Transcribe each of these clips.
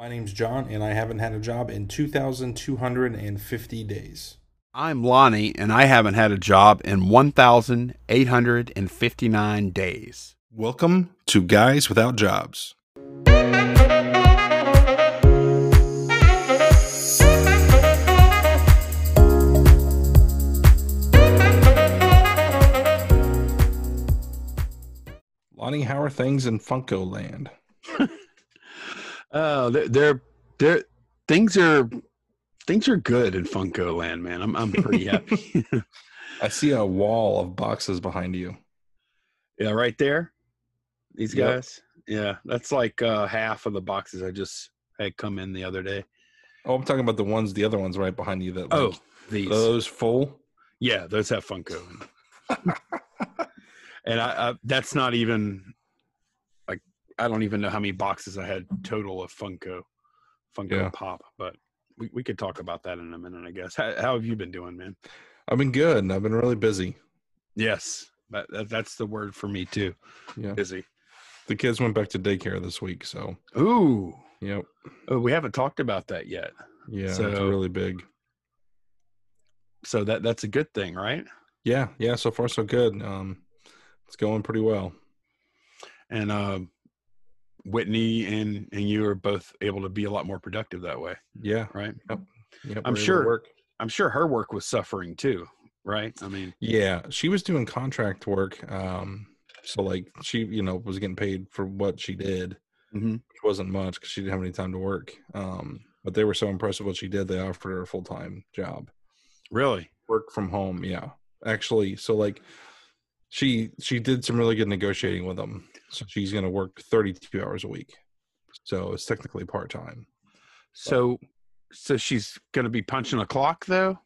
My name's John, and I haven't had a job in 2,250 days. I'm Lonnie, and I haven't had a job in 1,859 days. Welcome to Guys Without Jobs. Lonnie, how are things in Funko Land? Oh, they're, they're they're things are things are good in Funko Land, man. I'm I'm pretty happy. I see a wall of boxes behind you. yeah, right there. These Yep. guys. Yeah, that's like uh, half of the boxes I just had come in the other day. Oh, I'm talking about the ones, the other ones right behind you that Oh, these. those full. Yeah, those have Funko. in. and I, I that's not even like I don't even know how many boxes I had total of Funko, Funko Yeah. Pop. But we, we could talk about that in a minute, I guess. How, how have you been doing, man? I've been good. I've been really busy. Yes, that, that that's the word for me too. Yeah. Busy. The kids went back to daycare this week, so Ooh, yep. oh, we haven't talked about that yet. Yeah, so, it's really big. So that that's a good thing, right? Yeah, yeah, so far so good. Um it's going pretty well. And uh, Whitney and and you are both able to be a lot more productive that way, Yeah. right? Yep, I'm able to sure- work. I'm sure her work was suffering too, right? I mean, Yeah, she was doing contract work. Um so like she, you know, was getting paid for what she did, mhm. which wasn't much because she didn't have any time to work. Um but they were so impressed with what she did, they offered her a full time job. really? work from home yeah actually so like she she did some really good negotiating with them so she's going to work 32 hours a week so it's technically part-time So, so she's going to be punching a clock though.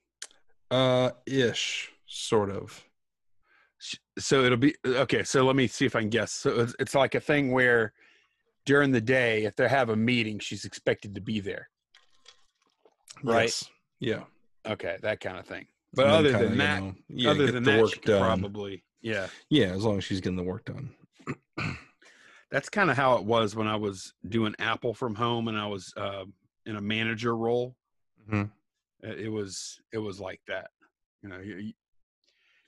uh ish sort of So it'll be okay. So let me see if I can guess. So it's, it's like a thing where during the day, if they have a meeting, she's expected to be there. Right. Yes. yeah Okay, that kind of thing. But other kinda, than you that, know, yeah, other than that, could done. probably yeah. yeah as long as she's getting the work done That's kind of how it was when I was doing Apple from home and I was uh, in a manager role. Mhm. Uh, It was it was like that. You know, you,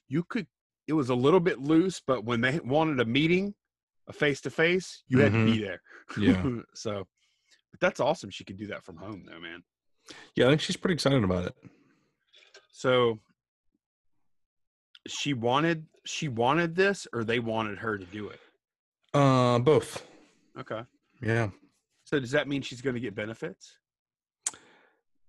you could. It was a little bit loose, but when they wanted a meeting, a face to face, you had to be there. Yeah. so, but that's awesome. She could do that from home, though, man. yeah i think she's pretty excited about it So she wanted she wanted this, or they wanted her to do it. uh both Okay. yeah So does that mean she's going to get benefits?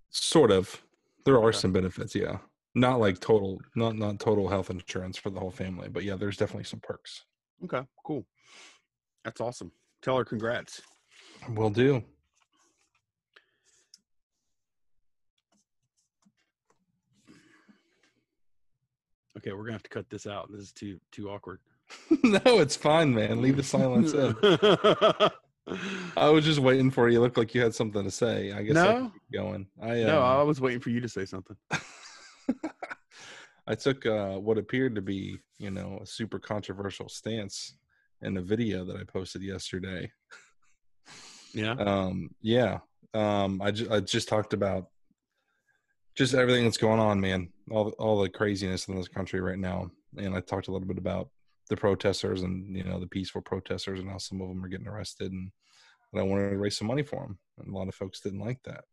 sort of there are Okay. some benefits yeah not like total not not total health insurance for the whole family but yeah there's definitely some perks Okay, cool. That's awesome. Tell her congrats. will do Okay, we're gonna have to cut this out. This is too too awkward. no, it's fine, man. Leave the silence in. I was just waiting for you. You looked like you had something to say. I guess I No. keep going. I no, I was waiting for you to say something. I took uh, what appeared to be, you know, a super controversial stance in a video that I posted yesterday. Yeah. Um, yeah, um, I, ju- I just talked about just everything that's going on, man. All all the craziness in this country right now, and I talked a little bit about the protesters and you know the peaceful protesters and how some of them are getting arrested, and, and I wanted to raise some money for them. And a lot of folks didn't like that.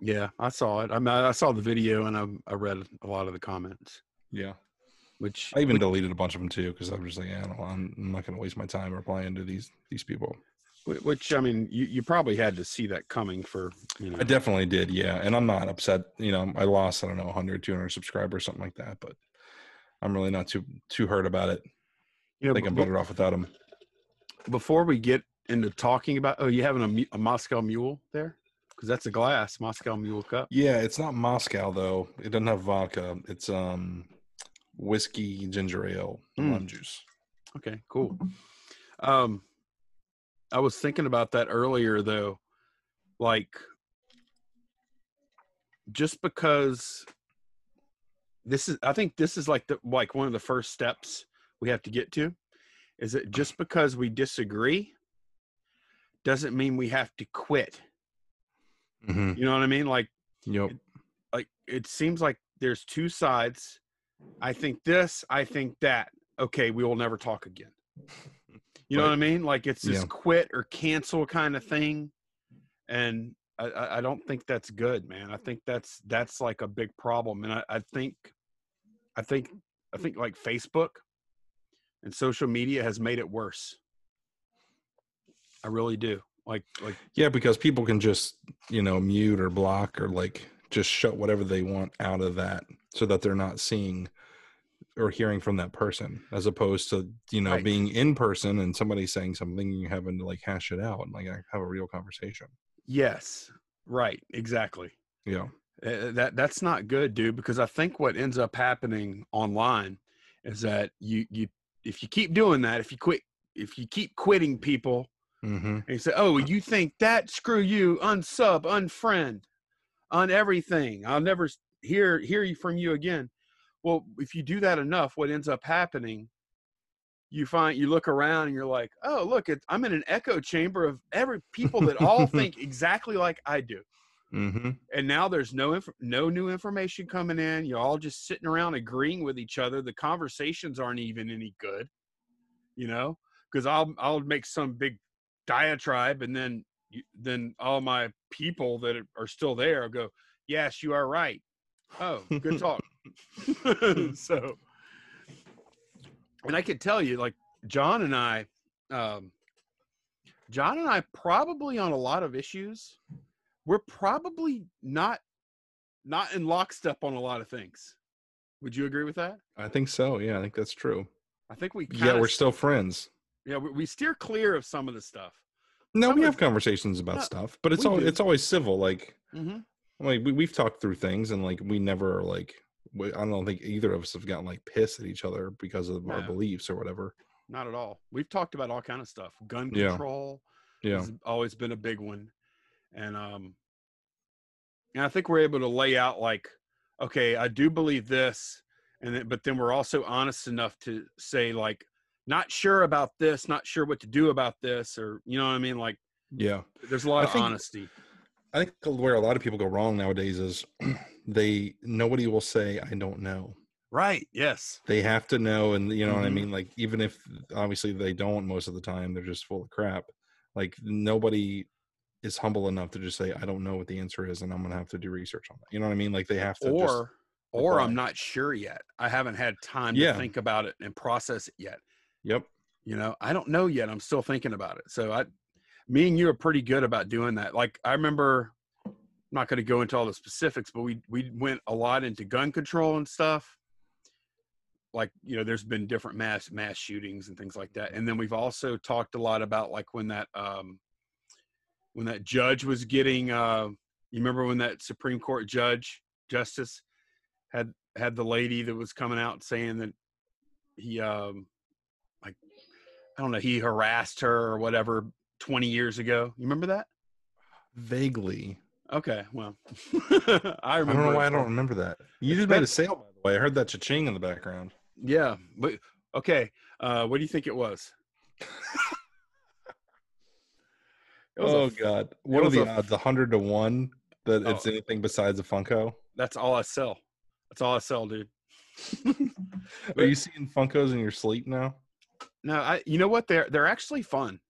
Yeah, I saw it. I mean, I saw the video and I, I read a lot of the comments, Yeah, which I even deleted a bunch of them too because I was just like, yeah, I I'm not going to waste my time replying to these these people. Wh- which I mean, you, you probably had to see that coming for you know. I definitely did, yeah. And I'm not upset. You know, I lost I don't know 100, 200 subscribers, something like that, but I'm really not too too hurt about it. you I know, think I'm be- better off without them. before we get into talking about, oh, you having a, a Moscow Mule there? Because that's a glass Moscow Mule cup. Yeah, it's not Moscow though. It doesn't have vodka. It's um whiskey, ginger ale, Mm. lime juice. Okay, cool. Um, I was thinking about that earlier, though. Like, just because this is, I think this is like the like one of the first steps we have to get to. Is that just because we disagree doesn't mean we have to quit Mhm. You know what I mean? Like Yep. like it seems like there's two sides. I think this, I think that. Okay, we will never talk again. You know Right. what I mean? Like it's this Yeah. quit or cancel kind of thing. And I, I, I don't think that's good, man. I think that's that's like a big problem. And I, I think I think I think like Facebook and social media has made it worse. I really do. Like like Yeah, because people can just, you know, mute or block or like just shut whatever they want out of that so that they're not seeing or hearing from that person as opposed to, you know, Right. being in person and somebody saying something and you having to like hash it out and like have a real conversation. yes, right, exactly. Yeah. Uh, that that's not good, dude. Because I think what ends up happening online is that you you if you keep doing that, if you quit, if you keep quitting people, Mm-hmm. and you say, "Oh, you think that? Screw you! Unsub, unfriend, on everything. I'll never hear hear you from you again." Well, if you do that enough, what ends up happening? You find you look around and you're like, "Oh, look! It's, I'm in an echo chamber of every people that all think exactly like I do." Mm-hmm. and now there's no inf- no new information coming in you're all just sitting around agreeing with each other the conversations aren't even any good you know because i'll i'll make some big diatribe and then you, then all my people that are still there go yes you are right oh good talk so and i could tell you like john and i um john and i probably on a lot of issues we're probably not not in lockstep on a lot of things. Would you agree with that? I think so. Yeah, I think that's true. I think we yeah, we're still friends. yeah we, we steer clear of some of the stuff. No, Some we have conversations about No, stuff, but it's all do. it's always civil. Like Mm-hmm. like we, we've talked through things and like we never are like I don't think either of us have gotten like pissed at each other because of our beliefs or whatever. Not at all. We've talked about all kind of stuff. Gun Yeah. control Yeah. has always been a big one, and um, and I think we're able to lay out like, okay, I do believe this, and then, but then we're also honest enough to say like, not sure about this, not sure what to do about this, or you know what I mean? Like, Yeah. there's a lot I of think- honesty. I think where a lot of people go wrong nowadays is they nobody will say I don't know. Right. Yes. They have to know and you know what I Mhm. mean like even if obviously they don't most of the time they're just full of crap. Like nobody is humble enough to just say I don't know what the answer is and I'm to have to do research on that. You know what I mean? Like they have to just Or, or apply. I'm not sure yet. I haven't had time Yeah. to think about it and process it yet. Yep. You know, I don't know yet. I'm still thinking about it. So I, me and you are pretty good about doing that. Like I remember, I'm not going to go into all the specifics, but we we went a lot into gun control and stuff. Like you know, there's been different mass mass shootings and things like that, and then we've also talked a lot about like when that um when that judge was getting uh you remember when that Supreme Court judge justice had had the lady that was coming out saying that he um like I don't know he harassed her or whatever 20 years ago. You remember that? Vaguely. Okay, well, I remember. I don't know why I don't remember that. You just made a sale by the way. I heard that cha-ching in the background. Yeah, but okay. Uh, what do you think it was? It was Oh f- god. What are the a- odds? A hundred to one that it's Oh. anything besides a Funko? That's all I sell. That's all I sell, dude. Are you seeing Funkos in your sleep now? No, I. You know what? They're they're actually fun.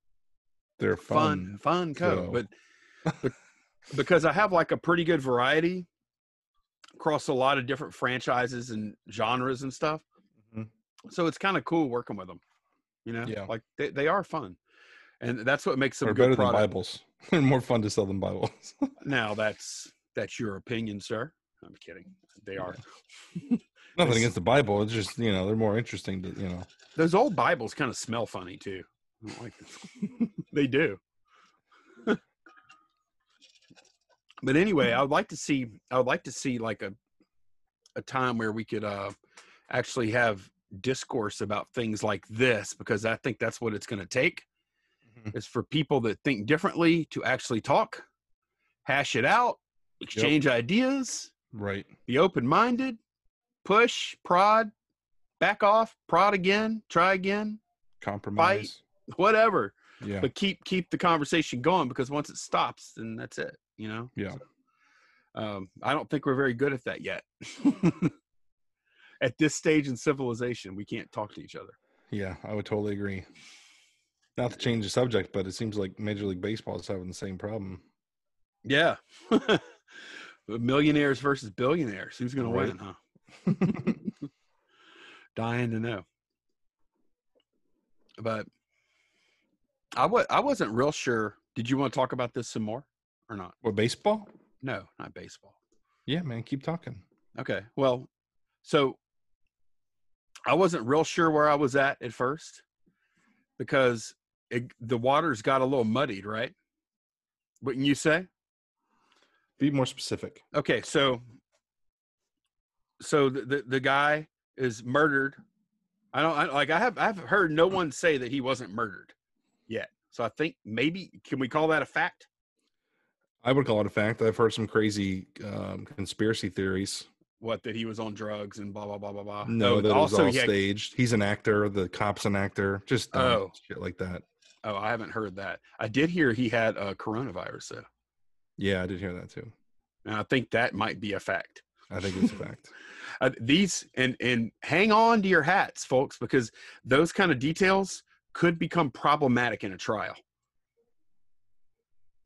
They're fun, fun. fun code. so- But, but because I have like a pretty good variety across a lot of different franchises and genres and stuff, Mhm. so it's kind of cool working with them. You know, Yeah. like they, they are fun, and that's what makes them They're good better than. Bibles. They're more fun to sell than Bibles. Now that's that's your opinion, sir. I'm kidding. They are. Nothing against the Bible. It's just you know they're more interesting to you know. Those old Bibles kind of smell funny too. I don't like them. they do. But anyway, I would like to see. I would like to see like a a time where we could uh actually have discourse about things like this because I think that's what it's going to take. Mhm. Is for people that think differently to actually talk, hash it out, exchange ideas, Right. be open minded, push, prod, back off, prod again, try again, Compromise. whatever. Yeah. But keep keep the conversation going because once it stops, then that's it. You know. Yeah. Um, I don't think we're very good at that yet. at this stage in civilization, we can't talk to each other. Yeah, I would totally agree. Not to change the subject, but it seems like Major League Baseball is having the same problem. Yeah. Millionaires versus billionaires. Who's going Right. to win, huh? Dying to know. But I wa- I wasn't real sure. Did you want to talk about this some more or not? what baseball? No, not baseball. Yeah, man, keep talking. Okay. Well, so I wasn't real sure where I was at at first because it, the waters got a little muddied, right? Wouldn't you say? Be more specific. Okay, so so the the, the guy is murdered. I don't I, like. I have I've heard no one say that he wasn't murdered yet. So I think maybe can we call that a fact? I would call it a fact. I've heard some crazy um, conspiracy theories. What that he was on drugs and blah blah blah blah blah. No, that it was all he had- staged. He's an actor. The cop's an actor. Just dumb Oh. shit like that. Oh, I haven't heard that. I did hear he had a coronavirus though, Yeah, I did hear that too. and I think that might be a fact. I think it's a fact. uh, these and and hang on to your hats folks because those kind of details could become problematic in a trial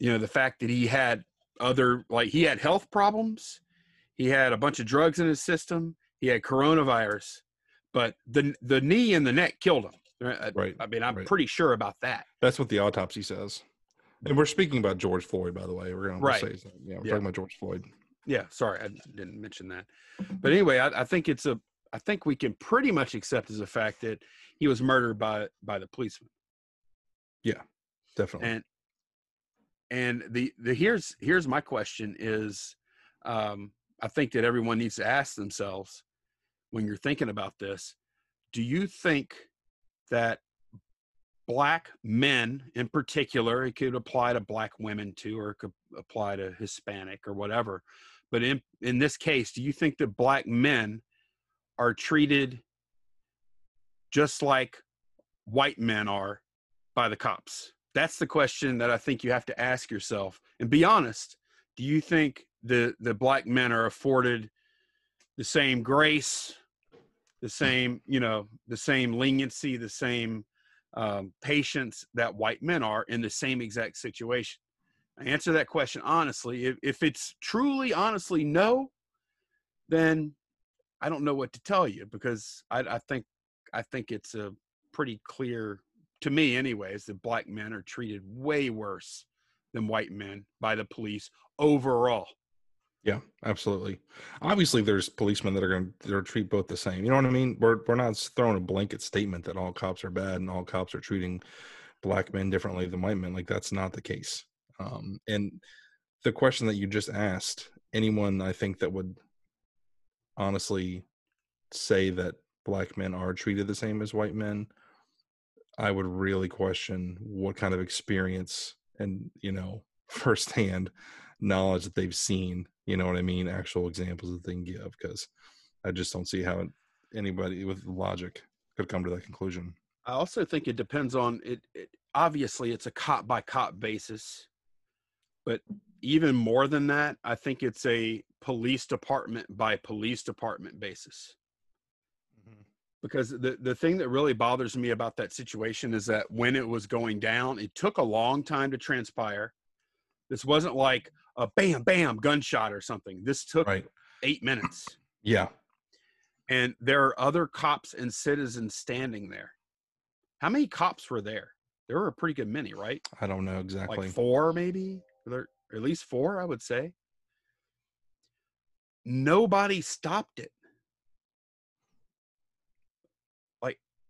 you know the fact that he had other like he had health problems he had a bunch of drugs in his system he had coronavirus but the the knee and the neck killed him I- Right, i mean i'm right. pretty sure about that That's what the autopsy says. And we're speaking about George Floyd, by the way. We're going Right. to say, something. yeah, we're Yeah. talking about George Floyd. yeah sorry i didn't mention that but anyway I, I think it's a i think we can pretty much accept as a fact that he was murdered by by the policeman yeah Definitely. and and the the here's here's my question is um i think that everyone needs to ask themselves when you're thinking about this do you think that black men in particular it could apply to black women too or it could apply to hispanic or whatever but in in this case do you think that black men are treated just like white men are by the cops that's the question that i think you have to ask yourself. And be honest do you think the the black men are afforded the same grace the same you know the same leniency the same um, patience that white men are in the same exact situation? I answer that question honestly. If, if it's truly honestly no then i don't know what to tell you because i, I think i think it's a pretty clear to me anyways that black men are treated way worse than white men by the police overall Yeah, absolutely. Obviously, there's policemen that are going to treat both the same. You know what I mean? We're we're not throwing a blanket statement that all cops are bad and all cops are treating black men differently than white men. Like that's not the case. Um, and the question that you just asked, anyone I think that would honestly say that black men are treated the same as white men, I would really question what kind of experience and you know firsthand knowledge that they've seen you know what i mean actual examples that they can give because i just don't see how anybody with logic could come to that conclusion I also think it depends on it, it. Obviously, it's a cop by cop basis, but even more than that, I think it's a police department by police department basis. Because the the thing that really bothers me about that situation is that when it was going down, it took a long time to transpire. This wasn't like a bam bam gunshot or something. This took right eight minutes, yeah and there are other cops and citizens standing there. How many cops were there? There were a pretty good many, right? i don't know exactly Like four, maybe. There, at least four, I would say. Nobody stopped it.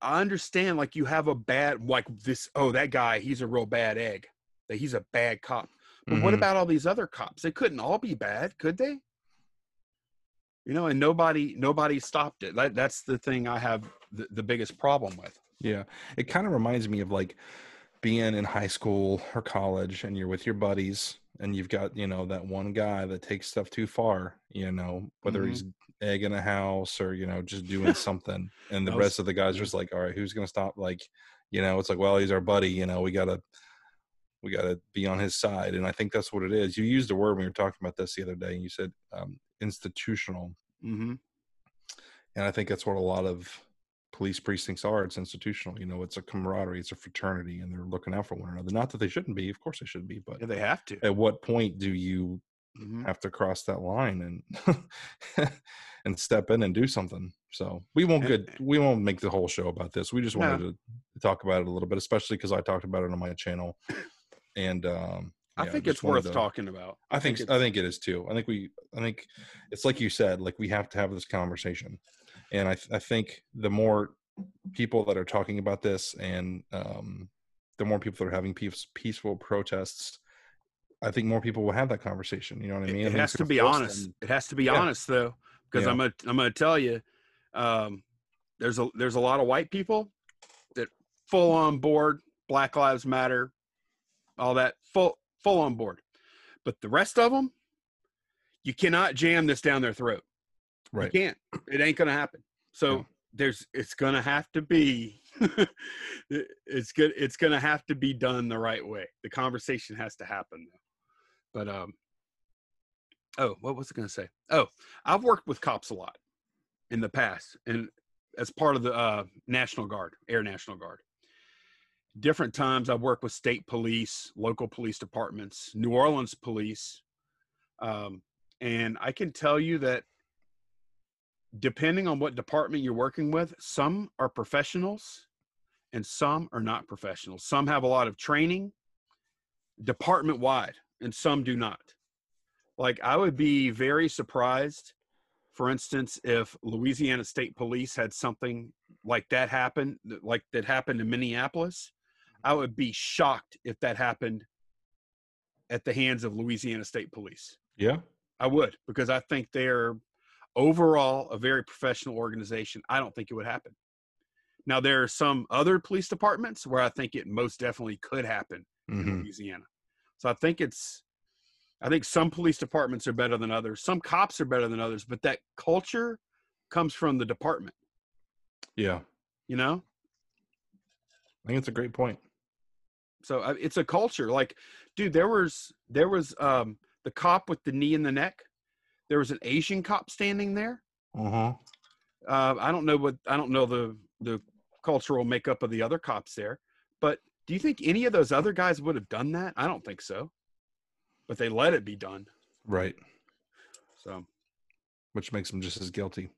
I understand, like you have a bad, like this. Oh, that guy, he's a real bad egg. That he's a bad cop. But what Mhm. about all these other cops? They couldn't all be bad, could they? You know, and nobody, nobody stopped it. That, that's the thing I have the, the biggest problem with. Yeah. It kind of reminds me of like being in high school or college and you're with your buddies and you've got, you know, that one guy that takes stuff too far, you know, whether Mhm. he's egging a house or, you know, just doing something. And the was- rest of the guys are just like, all right, who's going to stop? Like, you know, it's like, well, he's our buddy, you know, we got to, We got to be on his side, and I think that's what it is. You used a word when we were talking about this the other day, and you said um, institutional, Mm-hmm. and I think that's what a lot of police precincts are. It's institutional. You know, it's a camaraderie, it's a fraternity, and they're looking out for one another. Not that they shouldn't be, of course they should be, but Yeah, they have to. at what point do you Mhm. have to cross that line and and step in and do something. So we won't get we won't make the whole show about this. We just wanted to talk about it a little bit, especially because I talked about it on my channel. And um I think it's worth to- talking about. I think I think it is too. I think we I think it's like you said, like we have to have this conversation. And I I think the more people that are talking about this and um the more people that are having peace, peaceful protests, I think more people will have that conversation. You know what I It- mean? I It has to be honest. them- It has to be Yeah. honest though, because Yeah. I'm gonna I'm gonna tell you, um, there's a there's a lot of white people that full on board Black Lives Matter, all that full full on board, but the rest of them, you cannot jam this down their throat. Right. You can't. It ain't gonna happen. So Yeah. there's it's gonna have to be it's good it's gonna have to be done the right way. The conversation has to happen. But um oh, what was I gonna say? Oh, I've worked with cops a lot in the past and as part of the uh National Guard, Air National Guard. Different times I've worked with state police, local police departments, New Orleans police. Um, and I can tell you that depending on what department you're working with, some are professionals and some are not professionals. Some have a lot of training department wide and some do not. Like I would be very surprised, for instance, if Louisiana State Police had something like that happen, like that happened in Minneapolis. I would be shocked if that happened at the hands of Louisiana State Police. Yeah. I would because I think they're overall a very professional organization. I don't think it would happen. Now there are some other police departments where I think it most definitely could happen in Mhm. Louisiana. So I think it's I think some police departments are better than others. Some cops are better than others, but that culture comes from the department, Yeah. you know? I think it's a great point. So uh, it's a culture. Like, dude, there was there was um the cop with the knee in the neck. There was an Asian cop standing there. Uh-huh. Uh, I don't know what I don't know the the cultural makeup of the other cops there, but do you think any of those other guys would have done that? I don't think so. But they let it be done. Right. So Which makes them just as guilty.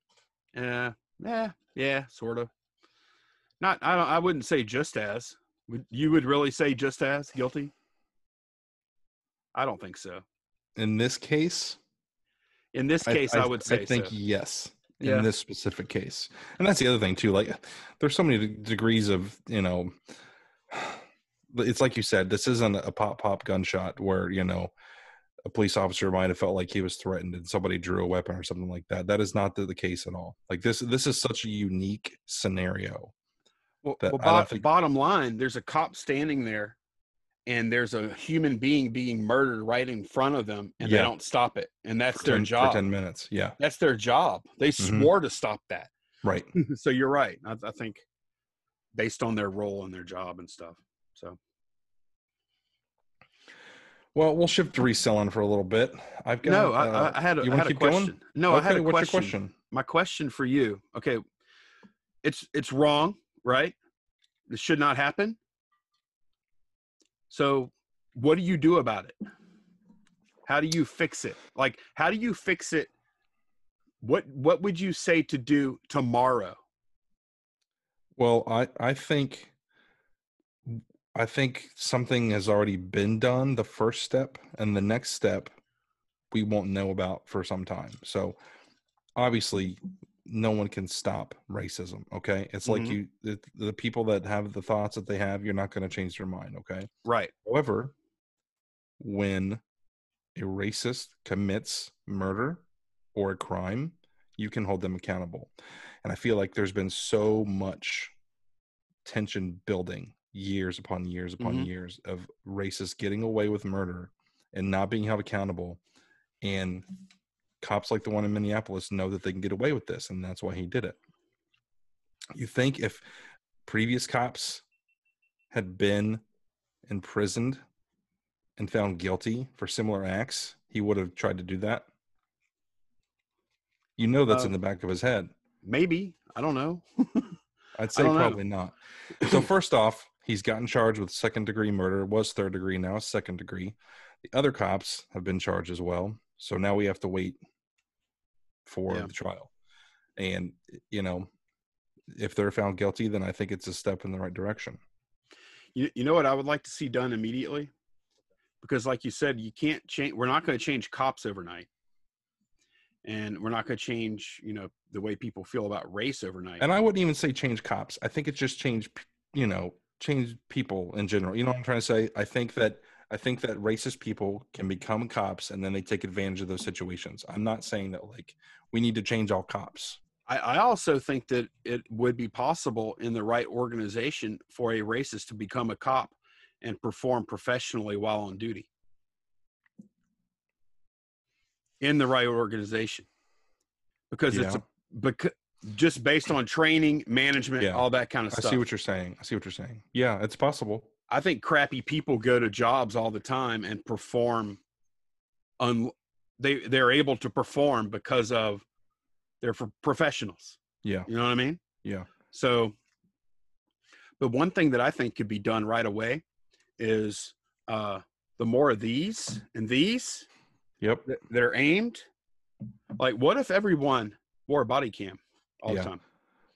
yeah, yeah, yeah, sort of. Not I don't I wouldn't say just as. Would you would really say just as guilty? I don't think so. In this case, In this case, I, would say I think so. yes. Yeah. In this specific case, and that's the other thing too. Like, there's so many degrees of you know. It's like you said. This isn't a pop pop gunshot where you know a police officer might have felt like he was threatened and somebody drew a weapon or something like that. That is not the, the case at all. Like this, this is such a unique scenario. Well, well, I think- bottom line, there's a cop standing there, and there's a human being being murdered right in front of them, and Yeah. they don't stop it, and that's for their 10 job. for ten minutes. Yeah, That's their job. They Mhm. swore to stop that. right. so you're right. I, I think based on their role and their job and stuff. So Well, we'll shift to reselling for a little bit. I've got no, I, uh, I, I had a, you I had a keep going? question. No, I had okay, a what's question. your question? My question for you. Okay, it's it's wrong, right? This should not happen. So, what do you do about it? How do you fix it? Like, how do you fix it? What What would you say to do tomorrow? Well, I I think I think something has already been done. The first step and the next step we won't know about for some time. So obviously, no one can stop racism. Okay, it's like Mhm. you the, the people that have the thoughts that they have. You're not going to change their mind. Okay. Right. However, when a racist commits murder or a crime, you can hold them accountable. And I feel like there's been so much tension building years upon years upon Mhm. years of racists getting away with murder and not being held accountable. And cops like the one in Minneapolis know that they can get away with this, and that's why he did it. You think if previous cops had been imprisoned and found guilty for similar acts, he would have tried to do that? You know that's Uh, in the back of his head. Maybe I don't know. I'd say don't know. probably not. So first off, he's gotten charged with second degree murder. Was third degree now second degree. The other cops have been charged as well. So now we have to wait for Yeah. the trial. And you know, if they're found guilty, then I think it's a step in the right direction. You, you know what I would like to see done immediately? Because, like you said, you can't change. We're not going to change cops overnight, and we're not going to change, you know, the way people feel about race overnight. And I wouldn't even say change cops. I think it just changed, p- you know, change people in general. You know what I'm trying to say? I think that I think that racist people can become cops and then they take advantage of those situations. I'm not saying that like we need to change all cops. I, I also think that it would be possible in the right organization for a racist to become a cop and perform professionally while on duty in the right organization because it's a because just based on training management Yeah. all that kind of stuff I see what you're saying. I see what you're saying. Yeah, it's possible. I think crappy people go to jobs all the time and perform un they they're able to perform because of they're for professionals. Yeah. You know what I mean? Yeah. So but one thing that I think could be done right away is uh the more of these and these Yep. that are aimed like what if everyone wore a body cam all Yeah. the time?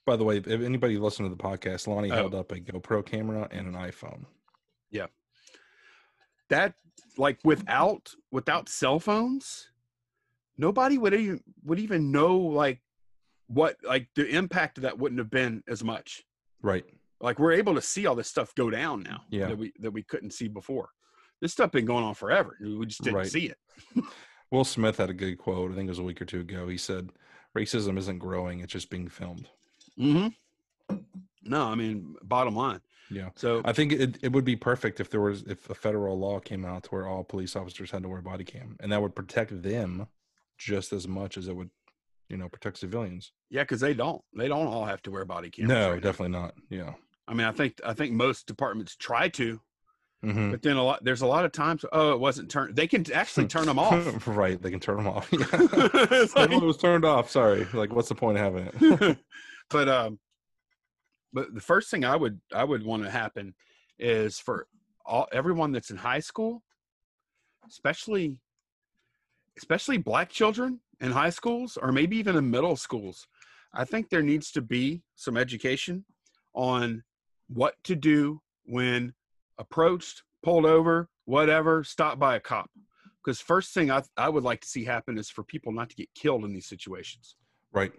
By the way, if anybody listened to the podcast, Lonnie Oh. held up a GoPro camera and an iPhone. That like without without cell phones nobody would even would even know like what like the impact of that wouldn't have been as much Right. like we're able to see all this stuff go down now Yeah. that we that we couldn't see before this stuff been going on forever we just didn't Right. see it Will Smith had a good quote. I think it was a week or two ago. He said, "Racism isn't growing; it's just being filmed." mm-hmm no i mean bottom line Yeah. so I think it, it would be perfect if there was if a federal law came out to where all police officers had to wear body cam, and that would protect them just as much as it would, you know, protect civilians. yeah because they don't they don't all have to wear body cameras no, right now. definitely not. Yeah. i mean i think i think most departments try to Mhm. but then a lot there's a lot of times oh it wasn't turned they can actually turn them off right. They can turn them off. Yeah. Like- it was turned off. Sorry. Like, what's the point of having it? but um but the first thing i would i would want to happen is for all everyone that's in high school especially especially black children in high schools or maybe even in middle schools i think there needs to be some education on what to do when approached pulled over whatever stopped by a cop because first thing I, I would like to see happen is for people not to get killed in these situations right.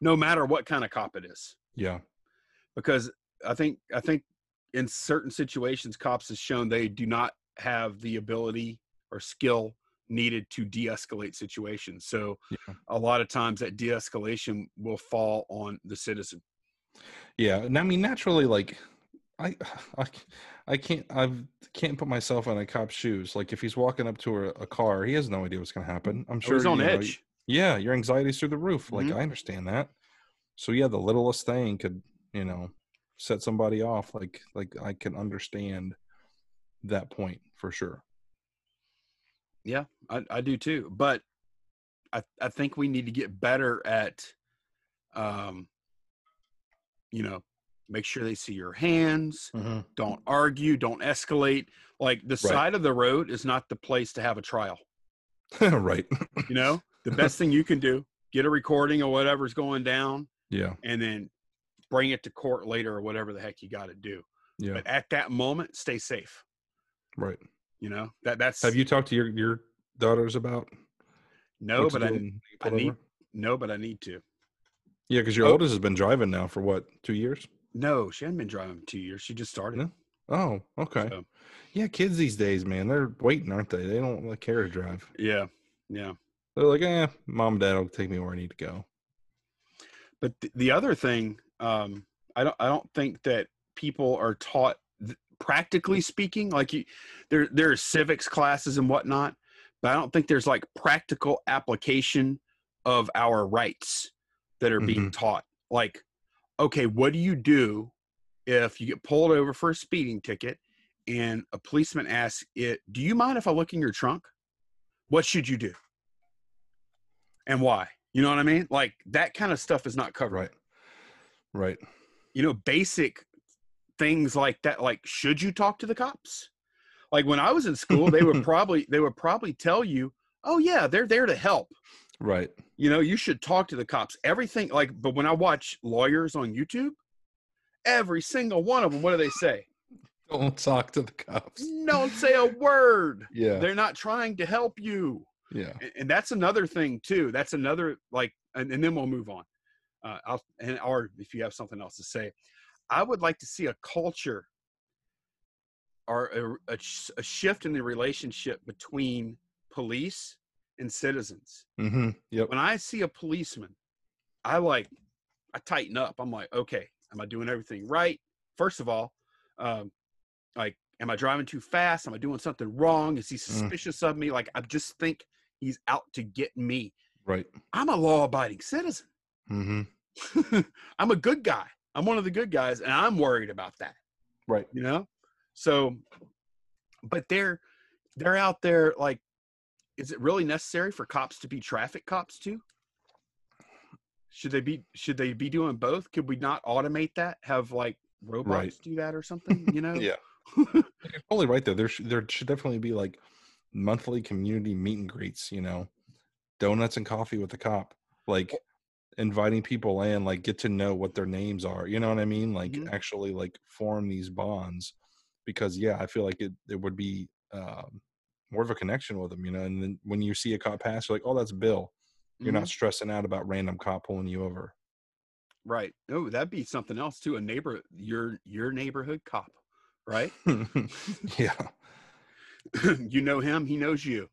no matter what kind of cop it is Yeah. Because i think i think in certain situations cops has shown they do not have the ability or skill needed to de-escalate situations so Yeah. a lot of times that de-escalation will fall on the citizen Yeah, and I mean naturally, like I, I, I can't, I can't put myself in a cop's shoes. Like if he's walking up to a, a car, he has no idea what's going to happen. I'm Oh, sure he's on you know, edge yeah, your anxiety's through the roof. Like Mhm. I understand that. So yeah, the littlest thing could, you know, set somebody off. Like, like I can understand that point for sure. yeah I, I do too but i i think we need to get better at um you know make sure they see your hands don't argue don't escalate like the side of the road is not the place to have a trial right. you know the best thing you can do get a recording of whatever's going down Yeah. and then bring it to court later or whatever the heck you got to do Yeah. but at that moment stay safe Right. you know that that's Have you talked to your your daughters about? no but i I need- over? no but i need to Yeah, because your Oh. oldest has been driving now for what two years? no she hadn't been driving two years she just started No? Oh, okay. So, Yeah, kids these days, man, they're waiting, aren't they? They don't like care to drive. yeah yeah They're like, eh, mom and dad will take me where I need to go. but th- the other thing um i don't i don't think that people are taught practically speaking like you there there are civics classes and whatnot but i don't think there's like practical application of our rights that are being taught like okay what do you do if you get pulled over for a speeding ticket and a policeman asks it, "Do you mind if I look in your trunk?" What should you do? And why? You know what I mean? Like that kind of stuff is not covered. Right. Right. You know, basic things like that. Like, should you talk to the cops? Like when I was in school, they would probably they would probably tell you, "Oh yeah, they're there to help." Right. You know, you should talk to the cops. Everything like, but when I watch lawyers on YouTube, every single one of them, what do they say? Don't talk to the cops. Don't say a word. Yeah. They're not trying to help you. Yeah. And- And that's another thing too. That's another like, and, and then we'll move on. Uh, I'll, and or if you have something else to say, I would like to see a culture or a, a, a shift in the relationship between police and citizens. Mm-hmm. Yep. when I see a policeman, I like, I tighten up. I'm like, okay, am I doing everything right? First of all, um, like, am I driving too fast? Am I doing something wrong? Is he suspicious of me? Like, I just think he's out to get me. Right. I'm a law abiding citizen. Mm-hmm. I'm a good guy. I'm one of the good guys, and I'm worried about that. Right. You know? So, but they're they're out there like, is it really necessary for cops to be traffic cops too? Should they be should they be doing both? Could we not automate that? Have like robots Right. do that or something? You know? Yeah. You're totally right though. There should there should definitely be like monthly community meet and greets, you know, donuts and coffee with the cop. Like inviting people in, like get to know what their names are. You know what I mean? Like Mhm. actually like form these bonds. Because yeah, I feel like it it would be um more of a connection with them, you know. And then when you see a cop pass, you're like, oh, that's Bill. You're not stressing out about random cop pulling you over. right. Oh, that'd be something else too. A neighbor, your your neighborhood cop, right? yeah. you know him, he knows you.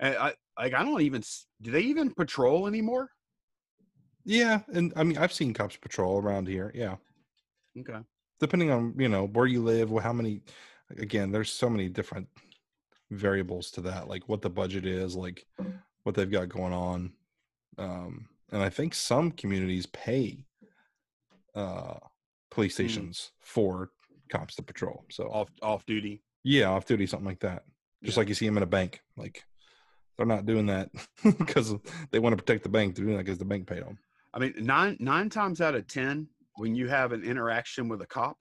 And I like I don't even do they even patrol anymore? Yeah. And I mean I've seen cops patrol around here. Yeah. Okay. depending on you know where you live how many again there's so many different variables to that like what the budget is like what they've got going on um and i think some communities pay uh police Hmm. stations for cops to patrol so Off off duty. yeah off duty something like that just Yeah. like you see them in a bank like they're not doing that because they want to protect the bank they're doing that because the bank paid them I mean, nine nine times out of ten, when you have an interaction with a cop,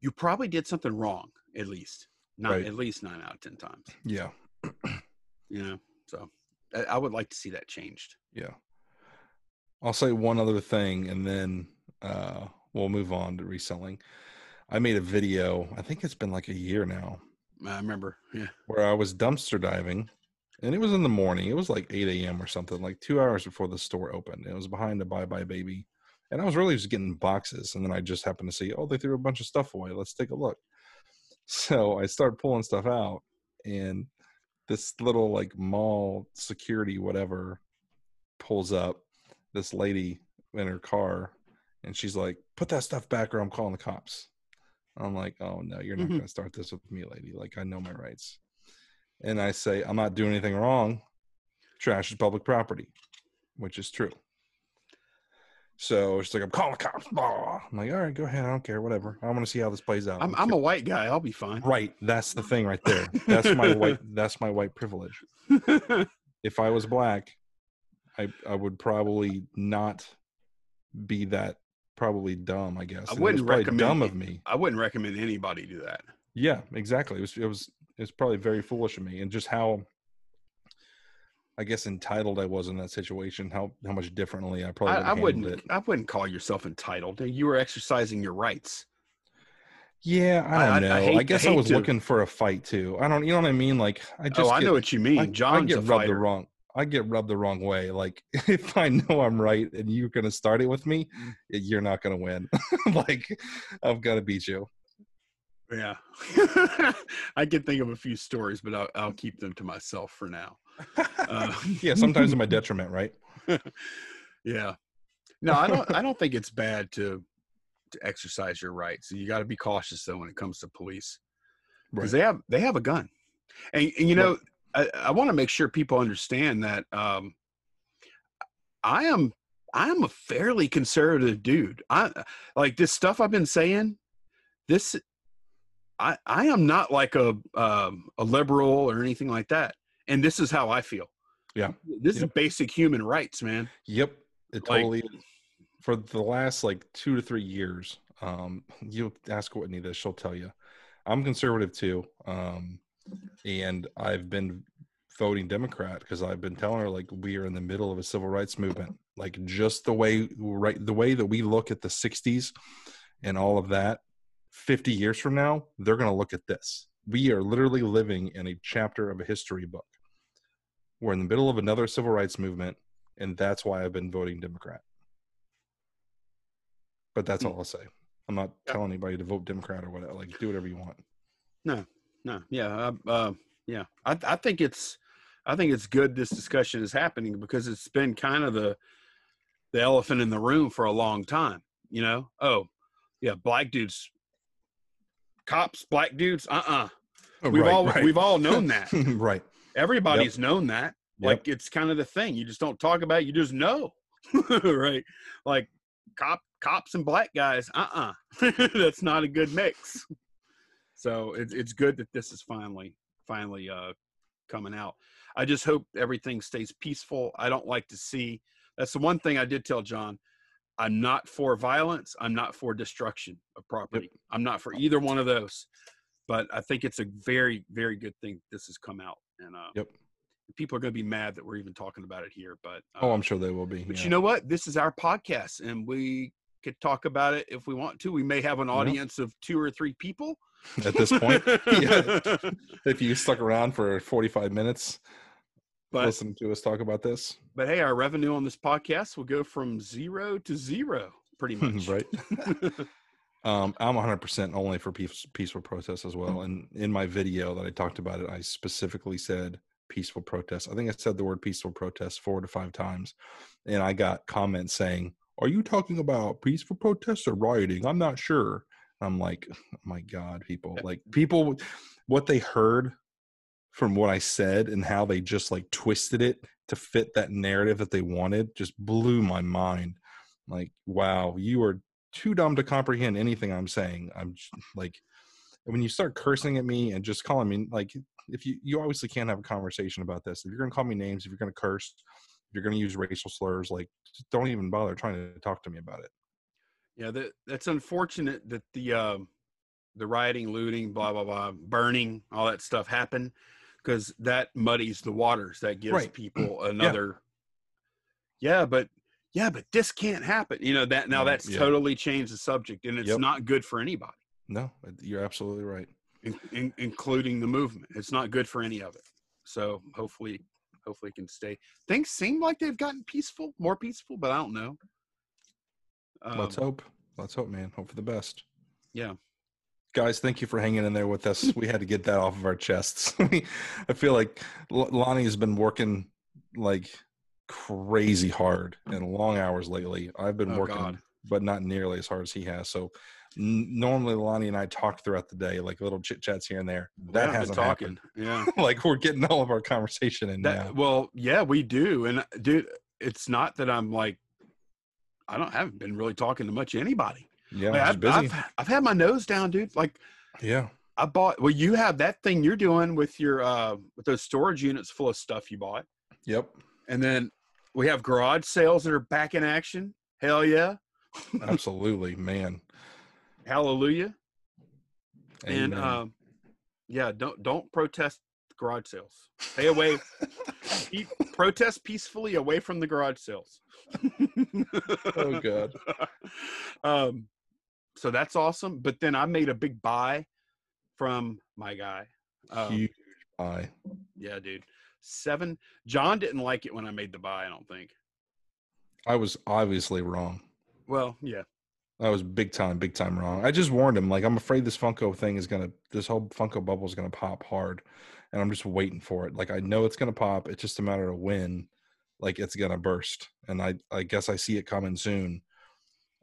you probably did something wrong. At least, not Right. at least nine out of ten times. yeah You know, so I, I would like to see that changed. Yeah. I'll say one other thing and then uh we'll move on to reselling. I made a video, I think it's been like a year now, I remember, yeah, where I was dumpster diving and it was in the morning. It was like 8 a.m. or something, like two hours before the store opened. It was behind a buybuy BABY. And I was really just getting boxes. And then I just happened to see, oh, they threw a bunch of stuff away. Let's take a look. So I start pulling stuff out and this little like mall security, whatever, pulls up this lady in her car and she's like, put that stuff back or I'm calling the cops. I'm like, oh no, you're not Mhm. going to start this with me, lady. Like, I know my rights. And I say, I'm not doing anything wrong. Trash is public property, which is true. So she's like, I'm calling the cops. Blah. I'm like, all right, go ahead. I don't care. Whatever. I want to see how this plays out. I'm I'm a white guy. I'll be fine. right. That's the thing right there. That's my white. That's my white privilege. If I was black, I I would probably not be that probably dumb. I guess I And it was wouldn't recommend dumb of me. I wouldn't recommend anybody do that. Yeah, exactly. It was it was it was probably very foolish of me, and just how I guess entitled I was in that situation. How how much differently I probably I, would I wouldn't. handled it. I wouldn't call yourself entitled. You were exercising your rights. Yeah, I don't I- know. I, hate- I guess I, was to- looking for a fight too. I don't. You know what I mean? Like I just. oh, I know what you mean. I get rubbed the wrong. I get rubbed the wrong way. Like if I know I'm right and you're gonna start it with me, Mm. you're not gonna win. like I've got to beat you. Yeah, I can think of a few stories, but I'll, I'll keep them to myself for now. Uh, yeah, sometimes to my detriment, right? yeah. No, I don't. I don't think it's bad to to exercise your rights. You got to be cautious though when it comes to police because Right. they have they have a gun, and, and you know I, I want to make sure people understand that um, I am I am a fairly conservative dude. I like this stuff I've been saying. This I I am not like a um, a liberal or anything like that, and this is how I feel. Yeah. this is basic human rights, man. Yep, it Like- totally is. For the last like two to three years, um, you ask Whitney this, she'll tell you. I'm conservative too, um, and I've been voting Democrat because I've been telling her like we are in the middle of a civil rights movement, like just the way right the way that we look at the '60s and all of that. 50 years from now, they're going to look at this. We are literally living in a chapter of a history book. We're in the middle of another civil rights movement and that's why I've been voting Democrat. But that's Hmm. all I'll say. I'm not Yeah. telling anybody to vote Democrat or whatever. Like, do whatever you want. No, no, yeah, uh, uh, yeah. I I think it's I think it's good this discussion is happening because it's been kind of the the elephant in the room for a long time. You know, oh yeah, black dudes, cops, black dudes. Uh uh We've Right, all right. we've all known that. right. Everybody's known that. Yep. Like it's kind of the thing. You just don't talk about it. You just know, right? Like cop cops and black guys. Uh uh That's not a good mix. So it's it's good that this is finally finally uh coming out. I just hope everything stays peaceful. I don't like to see. That's the one thing I did tell John. I'm not for violence. I'm not for destruction of property. I'm not for either one of those. But I think it's a very, very good thing this has come out, and uh, Yep. people are going to be mad that we're even talking about it here. But uh, Oh, I'm sure they will be. but yeah. you know what? This is our podcast, and we could talk about it if we want to. We may have an audience of two or three people at this point, yeah. if you stuck around for 45 minutes but listening to us talk about this, but hey, our revenue on this podcast will go from zero to zero, pretty much. right? Um, I'm 100% only for peace, peaceful protests as well. And in my video that I talked about it, I specifically said peaceful protest. I think I said the word peaceful protest four to five times. And I got comments saying, Are you talking about peaceful protests or rioting? I'm not sure. I'm like, oh my God, people. Like, people, what they heard from what I said and how they just like twisted it to fit that narrative that they wanted just blew my mind. Like, wow, you are too dumb to comprehend anything I'm saying. I'm j- like, when you start cursing at me and just calling me like, if you you obviously can't have a conversation about this. If you're gonna call me names, if you're gonna curse, if you're gonna use racial slurs, like, just don't even bother trying to talk to me about it. Yeah, that that's unfortunate that the um, the rioting, looting, blah blah blah, burning, all that stuff happened because that muddies the waters. That gives Right. people another. Yeah. but yeah, but this can't happen. You know that now that's yeah. totally changed the subject, and it's Yep. not good for anybody, No, you're absolutely right. in, in, including the movement. It's not good for any of it. So hopefully, hopefully, it can stay. Things seem like they've gotten peaceful, more peaceful, but I don't know. Let's Um, hope. Let's hope, man. Hope for the best. Yeah. Guys, thank you for hanging in there with us. we had to get that off of our chests. I feel like Lonnie has been working like crazy hard and long hours lately. I've been Oh, working, God. but not nearly as hard as he has. So n- normally Lonnie and I talk throughout the day, like little chit chats here and there. That hasn't been happened. Yeah. like we're getting all of our conversation in That now. well, yeah, we do, and dude, it's not that I'm like, I don't haven't been really talking to much anybody. Yeah, Like, I've, busy. I've I've had my nose down, dude. Like yeah, I bought. Well, you have that thing you're doing with your uh with those storage units full of stuff you bought, yep, and then we have garage sales that are back in action. Hell yeah, absolutely, man. hallelujah, and um, yeah, don't don't protest garage sales. Stay away. Protest peacefully away from the garage sales. oh god, um, so that's awesome. But then I made a big buy from my guy. Um, huge buy. yeah, dude. Seven. John didn't like it when I made the buy. I don't think. I was obviously wrong. Well, yeah, I was big time, big time wrong. I just warned him. Like, I'm afraid this Funko thing is gonna, this whole Funko bubble is gonna pop hard, and I'm just waiting for it. Like, I know it's gonna pop. It's just a matter of when, like, it's gonna burst. And I, I guess I see it coming soon.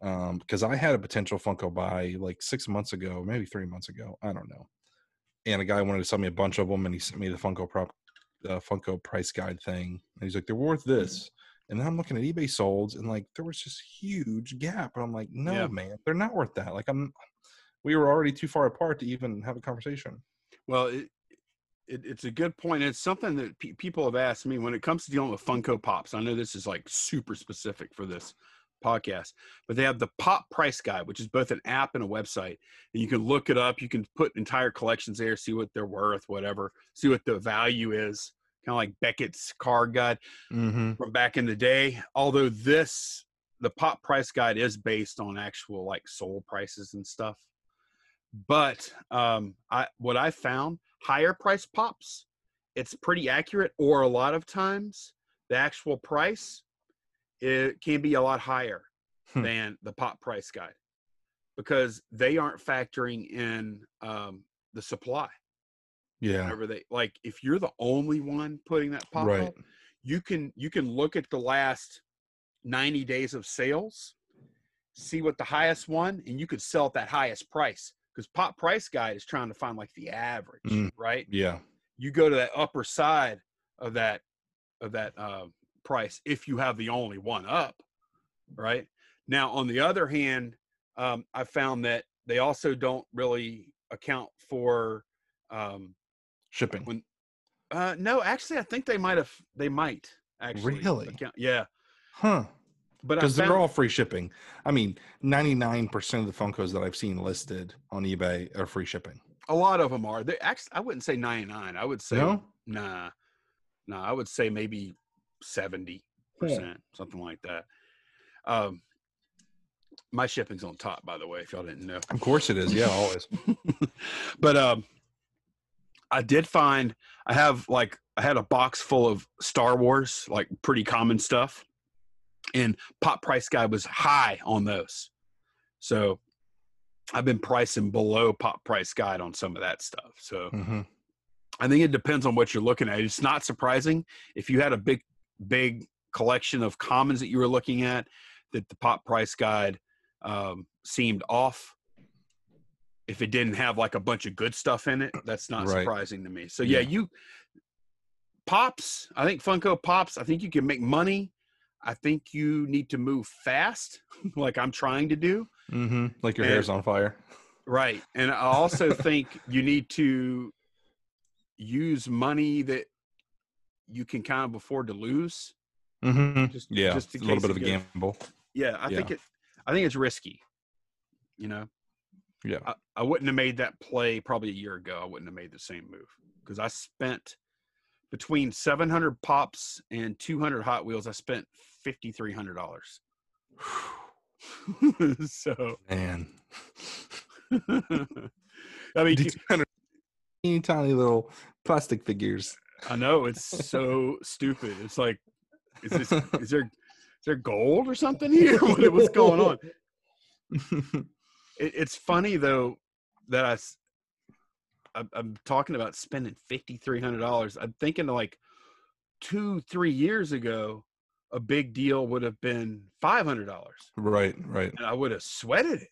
Um, because I had a potential Funko buy like six months ago, maybe three months ago. I don't know. And a guy wanted to sell me a bunch of them, and he sent me the Funko prop, uh, Funko price guide thing. And he's like, they're worth this. And then I'm looking at eBay solds, and like there was this huge gap. And I'm like, no, Yeah. man, they're not worth that. Like I'm, we were already too far apart to even have a conversation. Well, it, it, it's a good point. It's something that pe- people have asked me when it comes to dealing with Funko Pops. I know this is like super specific for this podcast, but they have the Pop Price Guide, which is both an app and a website. And you can look it up. You can put entire collections there, see what they're worth, whatever, see what the value is. Kind of like Beckett's card guide Mm-hmm. from back in the day. Although this, the Pop Price Guide is based on actual like sold prices and stuff. But um, I what I found higher price pops, it's pretty accurate, or a lot of times the actual price it can be a lot higher Hmm. than the pop price guide because they aren't factoring in um, the supply. Yeah. Whenever they like, if you're the only one putting that pop Right. up, you can you can look at the last 90 days of sales, see what the highest one, and you could sell at that highest price because pop price guide is trying to find like the average, Mm. right? Yeah. you go to that upper side of that of that uh, price if you have the only one up right now on the other hand um, i found that they also don't really account for um, Shipping. when uh, no actually i think they might have they might actually Really? account, yeah Huh. but Because they're all free shipping. I mean, 99% of the Funkos that I've seen listed on eBay are free shipping. a lot of them are they actually i wouldn't say 99 i would say No? nah nah i would say maybe 70 percent something like that um my shipping's on top by the way if y'all didn't know Of course it is. Yeah, always. but um i did find i have like i had a box full of star wars like pretty common stuff and pop price guide was high on those so i've been pricing below pop price guide on some of that stuff so hmm I think it depends on what you're looking at. It's not surprising if you had a big, big collection of commons that you were looking at that the pop price guide um, seemed off. If it didn't have like a bunch of good stuff in it, that's not Right. surprising to me. So yeah, Yeah. you pops. I think Funko Pops. I think you can make money. I think you need to move fast, like I'm trying to do. hmm Like your And- hair's on fire. Right. And I also think you need to use money that you can kind of afford to lose. hmm Just Yeah. just a little bit of a gamble. Yeah, I think it I think it's risky. You know, Yeah. I, I wouldn't have made that play probably a year ago. I wouldn't have made the same move because I spent between 700 pops and 200 Hot Wheels. I spent $5,300. so, Man. I mean, These kind tiny little plastic figures. I know it's so stupid. It's like, is this is there is there gold or something here? what, what's going on? It, it's funny though that I I'm, I'm talking about spending fifty three hundred dollars. I'm thinking like two three years ago, a big deal would have been five hundred dollars, right, right. and I would have sweated it.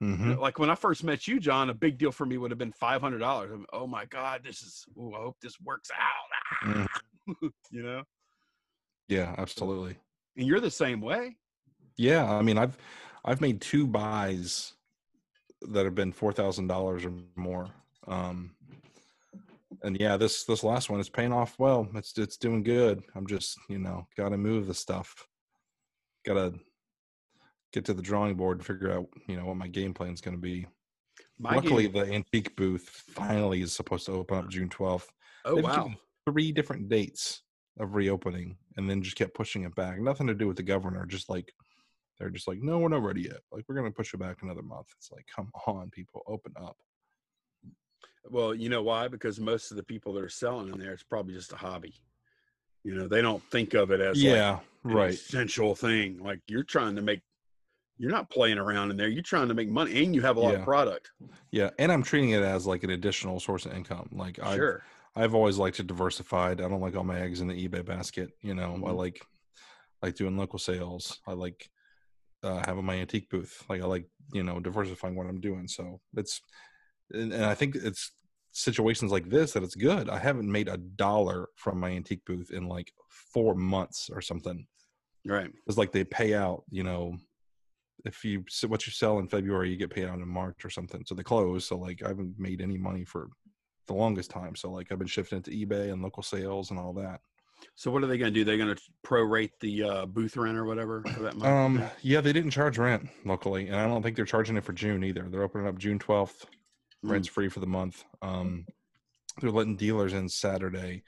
Hmm Like when I first met you, John, a big deal for me would have been five hundred dollars. Oh my God, this is. Ooh, I hope this works out. Mhm. you know, Yeah, absolutely. and you're the same way. Yeah, I mean, I've I've made two buys that have been four thousand dollars or more. Um, and yeah, this this last one is paying off well. It's it's doing good. I'm just you know got to move the stuff. Got to get to the drawing board and figure out you know what my game plan is going to be. My Luckily, game- the antique booth finally is supposed to open up June 12th. oh They've wow, three different dates of reopening, and then just kept pushing it back. Nothing to do with the governor. Just like they're just like, no, we're not ready yet. Like we're gonna push it back another month. It's like, come on, people, open up. Well, you know why? Because most of the people that are selling in there, it's probably just a hobby. You know, they don't think of it as like yeah, an right. essential thing. Like you're trying to make, you're not playing around in there. You're trying to make money, and you have a lot Yeah. of product. Yeah, and I'm treating it as like an additional source of income. Like I, Sure. I've always liked to diversify. I don't like all my eggs in the eBay basket. You know, I Mhm. like like doing local sales. I like uh, having my antique booth. Like I like you know diversifying what I'm doing. So it's and, and I think it's situations like this that it's good. I haven't made a dollar from my antique booth in like four months or something. Right. It's like they pay out. You know, if you what you sell in February, you get paid out in March or something. So they close. So like I haven't made any money for the longest time. So like I've been shifting it to eBay and local sales and all that. So what are they going to do? They're going to prorate the uh, booth rent or whatever for that month. Um, yeah, they didn't charge rent locally, and I don't think they're charging it for June either. They're opening up June twelfth. Mm. Rent's free for the month. Um, they're letting dealers in Saturday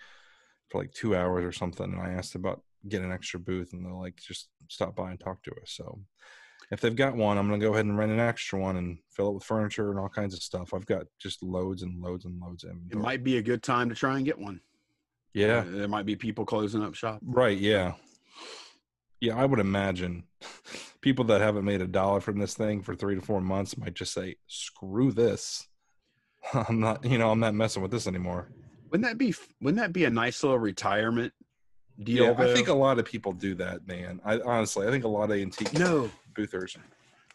for like two hours or something. And I asked about getting an extra booth, and they're like, just stop by and talk to us. So if they've got one, I'm gonna go ahead and rent an extra one and fill it with furniture and all kinds of stuff. I've got just loads and loads and loads of it might be a good time to try and get one. yeah, Uh, there might be people closing up shop. Right, yeah. Yeah, I would imagine people that haven't made a dollar from this thing for three to four months might just say, screw this. I'm not, you know, I'm not messing with this anymore. Wouldn't that be? Wouldn't that be a nice little retirement deal? Yeah, I think a lot of people do that, man. I honestly, I think a lot of antique no, boothers.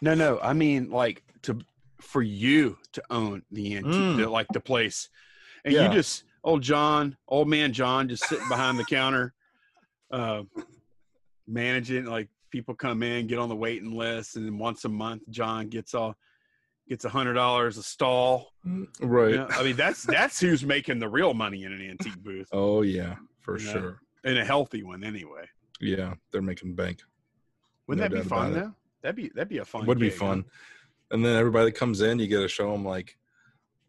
no, no. I mean, like to for you to own the antique, Mm. the, like the place, and Yeah. you just old John, old man John, just sitting behind the counter, uh, managing. Like people come in, get on the waiting list, and then once a month, John gets all gets a hundred dollars a stall. Right. You know, I mean, that's that's who's making the real money in an antique booth, Oh, yeah, for Yeah. sure. and a healthy one anyway. Yeah, they're making bank. Wouldn't No that be fun about it. though? That'd be that'd be a fun. would be gig, huh? fun. And then everybody that comes in, you get to show them like,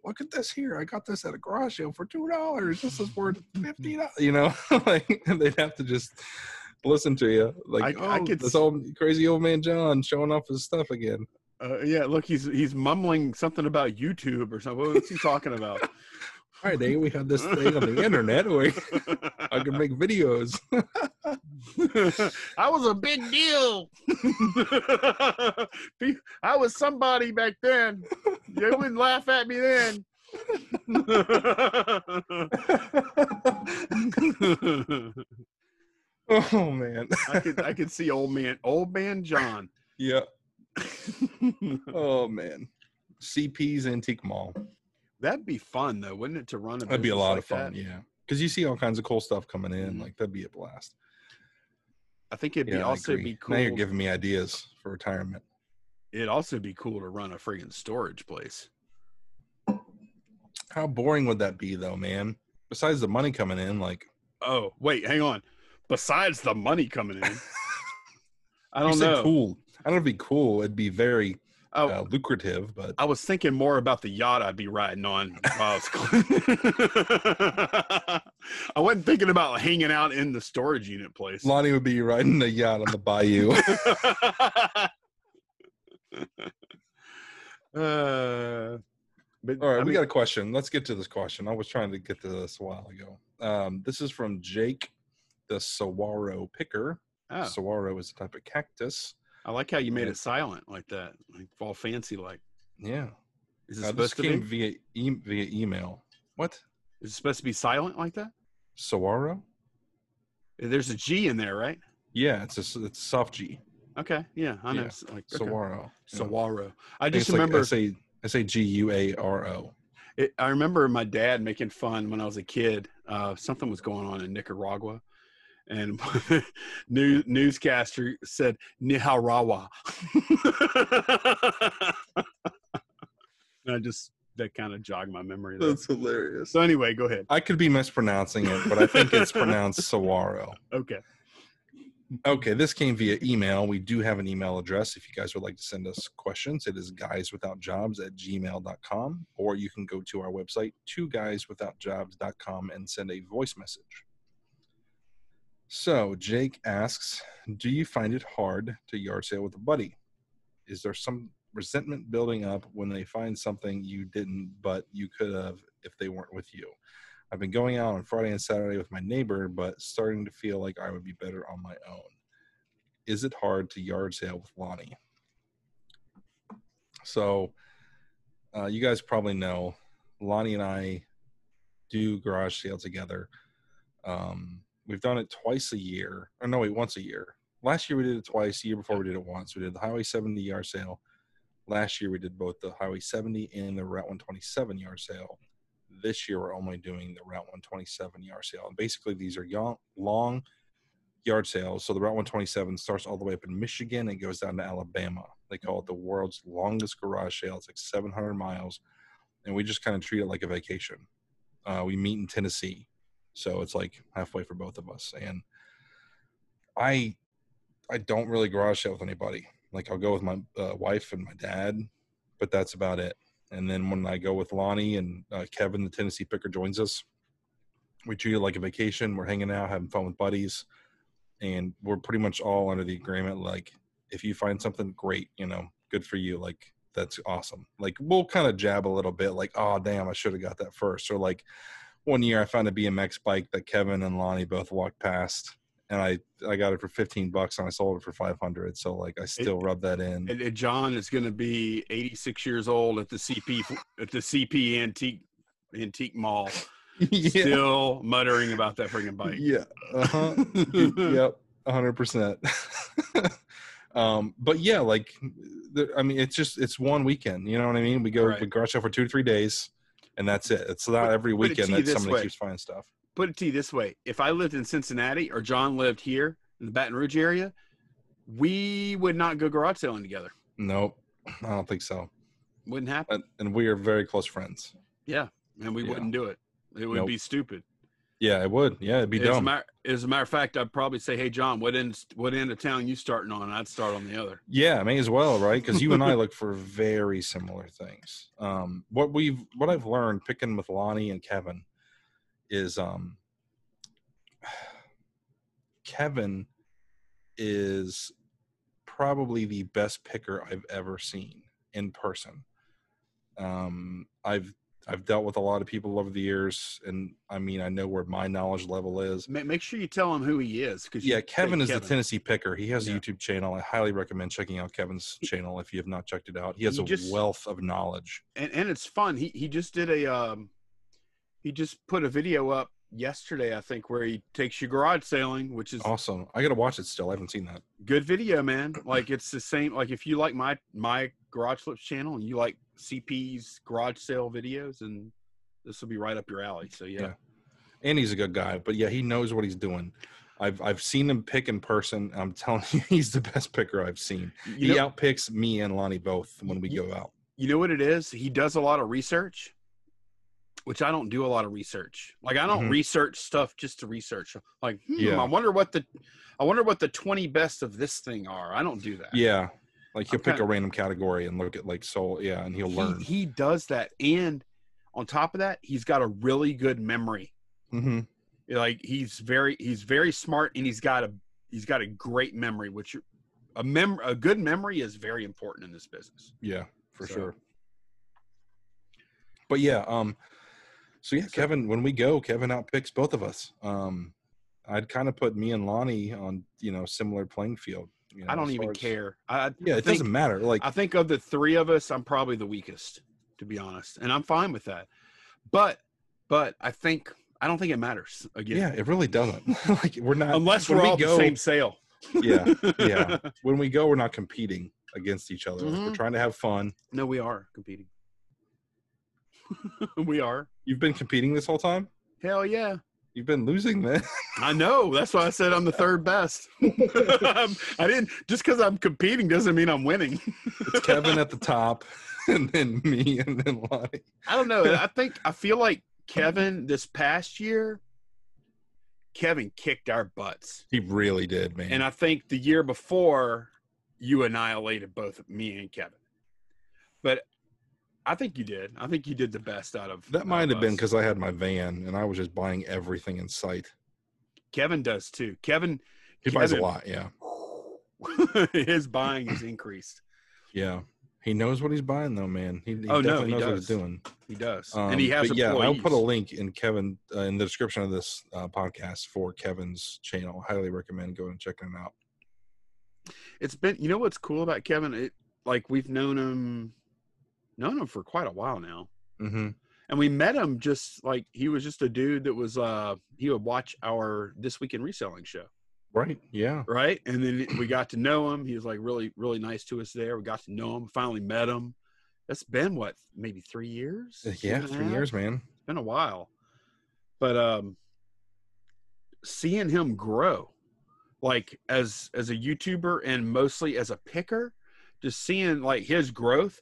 look at this here. I got this at a garage sale for two dollars. This is worth fifty dollars. You know, like they'd have to just listen to you. Like, I- I oh, could this old crazy old man John showing off his stuff again. Uh, yeah, look, he's he's mumbling something about YouTube or something. What's he talking about? Friday, we had this thing on the internet where I could make videos. I was a big deal. I was somebody back then. They wouldn't laugh at me then. oh man. I could I could see old man old man John. yeah. Oh man. CP's Antique Mall. That'd be fun though, wouldn't it? To run a That'd be a lot like of fun. that? Yeah. Because you see all kinds of cool stuff coming in. Mhm. Like that'd be a blast. I think it'd be Yeah, I also be cool. Now you're giving me ideas for retirement. It'd also be cool to run a friggin' storage place. How boring would that be, though, man? Besides the money coming in, like Oh, wait, hang on. Besides the money coming in, I don't know. cool. I don't know it'd be cool. It'd be very Oh, uh, lucrative, but I was thinking more about the yacht I'd be riding on. While I, was I wasn't thinking about hanging out in the storage unit place. Lonnie would be riding the yacht on the bayou. uh, but All right, I we mean, got a question. Let's get to this question. I was trying to get to this a while ago. Um, this is from Jake, the saguaro picker. oh, Saguaro is a type of cactus. I like how you made Yeah. it silent like that, like all fancy. Like, Yeah, is it uh, this supposed to came be? via e- via email. What Is it supposed to be silent like that? saguaro? There's a G in there, right? Yeah, it's a it's soft G. Okay, yeah, I know. Yeah, Like okay. Saguaro. Saguaro. I I just like remember. S A S A G U A R O. I remember my dad making fun when I was a kid. Uh, something was going on in Nicaragua, and news, newscaster said Nicaragua. and I just that kind of jogged my memory. There. hilarious. So anyway, go ahead. I could be mispronouncing it, but I think it's pronounced Sawaro. Okay. Okay, this came via email. We do have an email address if you guys would like to send us questions. It is guyswithoutjobs at gmail.com, or you can go to our website, two guyswithoutjobs.com, and send a voice message. So, Jake asks Do you find it hard to yard sale with a buddy? Is there some resentment building up when they find something you didn't, but you could have if they weren't with you? I've been going out on Friday and Saturday with my neighbor, but starting to feel like I would be better on my own. Is it hard to yard sale with Lonnie? So, uh, you guys probably know Lonnie and I do garage sale together. Um, we've done it twice a year. Or no, wait, once a year. Last year we did it twice. The year before we did it once. We did the Highway 70 yard sale. Last year we did both the Highway 70 and the Route 127 yard sale this year we're only doing the Route 127 yard sale. And basically, these are young, long yard sales. So the Route 127 starts all the way up in Michigan and goes down to Alabama. They call it the world's longest garage sale. It's like 700 miles, and we just kind of treat it like a vacation. Uh, we meet in Tennessee, so it's like halfway for both of us. And I, I don't really garage sale with anybody. Like I'll go with my uh, wife and my dad, but that's about it. And then when I go with Lonnie and uh, Kevin, the Tennessee picker, joins us, we treat it like a vacation. We're hanging out, having fun with buddies, and we're pretty much all under the agreement like if you find something great, you know, good for you. Like that's awesome. Like we'll kind of jab a little bit, like, oh damn, I should have got that first. Or like one year I found a BMX bike that Kevin and Lonnie both walked past and I I got it for 15 bucks and I sold it for 500. So like I still It- rub that in. And, and John is going to be 86 years old at the CP at the CP antique antique mall, yeah. still muttering about that friggin' bike. Yeah. Uh-huh. yep. 100%. um but yeah, like the, I mean it's just it's one weekend, you know what I mean? We go Right. we garage for 2 to 3 days and that's it. It's not every put it to weekend that somebody way. keeps finding stuff. Put it to you this way: If I lived in Cincinnati or John lived here in the Baton Rouge area, we would not go garage selling together. Nope. I don't think so. Wouldn't happen. And, and we are very close friends. Yeah, and we Yeah. wouldn't do it. It would Nope. be stupid. Yeah, it would. Yeah, it'd be As a, dumb. matter, as a matter of fact, I'd probably say, "Hey, John, what end what end of town you starting on?" And I'd start on the other. Yeah, may as well, right? Because you and I look for very similar things. Um, what we've what I've learned picking with Lonnie and Kevin is um, Kevin is probably the best picker I've ever seen in person. Um, I've I've dealt with a lot of people over the years, and I mean I know where my knowledge level is. Make sure you tell him who he is, because Yeah, Kevin is the Tennessee Picker. He has a YouTube channel. I highly recommend checking out Kevin's channel if you have not checked it out. He has He a just- wealth of knowledge. and and it's fun. He he just did a um, he just put a video up yesterday, I think, where he takes you garage sailing, which is Awesome. I got to watch it still. I haven't seen that. good video, man. Like it's the same. Like if you like my my garage flips channel and you like CP's garage sale videos, and this will be right up your alley. So yeah, Yeah. And he's a good guy, but yeah, he knows what he's doing. I've I've seen him pick in person. I'm telling you, he's the best picker I've seen. you he know, outpicks me and Lonnie both when we You- go out. you know what it is? He does a lot of research, which I don't do a lot of research. Like I don't Mhm. research stuff just to research. Like, hmm, Yeah. I wonder what the, I wonder what the twenty best of this thing are. I don't do that. Yeah. Like he'll pick a random category and look at like soul, yeah, and he'll he, learn. he does that, and on top of that, he's got a really good memory. hmm Like he's very, he's very smart, and he's got a, he's got a great memory. Which a mem, a good memory is very important in this business. Yeah, for So- sure. But yeah, um, so yeah, So- Kevin, when we go, Kevin outpicks both of us. Um, I'd kind of put me and Lonnie on, you know, similar playing field. You know, I don't even as- care. I, Yeah, I it think- doesn't matter. Like, I think of the three of us, I'm probably the weakest, to be honest, and I'm fine with that. But, but I think I don't think it matters again. yeah, it really doesn't. like, we're not unless we're we all go- the same sale. Yeah, yeah. when we go, we're not competing against each other. Like, we're mm-hmm. trying to have fun. no, we are competing. we are. You've been competing this whole time. Hell yeah. You've been losing, man. I know. That's why I said I'm the third best. I didn't just because I'm competing doesn't mean I'm winning. it's Kevin at the top, and then me, and then Lonnie. I don't know. I think I feel like Kevin this past year, Kevin kicked our butts. He really did, man. And I think the year before, you annihilated both me and Kevin. But I think you did. I think you did the best out of That might of have been because I had my van and I was just buying everything in sight. Kevin does too. Kevin, He buys a lot, yeah. his buying has increased. Yeah. He knows what he's buying though, man. He, he Oh, no, he knows what he's does. doing. He does, Um, and he has yeah, I'll put a link in Kevin uh, in the description of this uh, podcast for Kevin's channel. Highly recommend going and checking him out. It's been, you know, what's cool about Kevin? It like we've known him, known him for quite a while now. Mm-hmm. and we met him just like he was just a dude that was uh he would watch our this week in reselling show Right. Yeah. right and then we got to know him he was like really really nice to us there we got to know him finally met him that's been what maybe three years Uh, Yeah. Three half? years, man. it's been a while but um seeing him grow like as as a youtuber and mostly as a picker just seeing like his growth.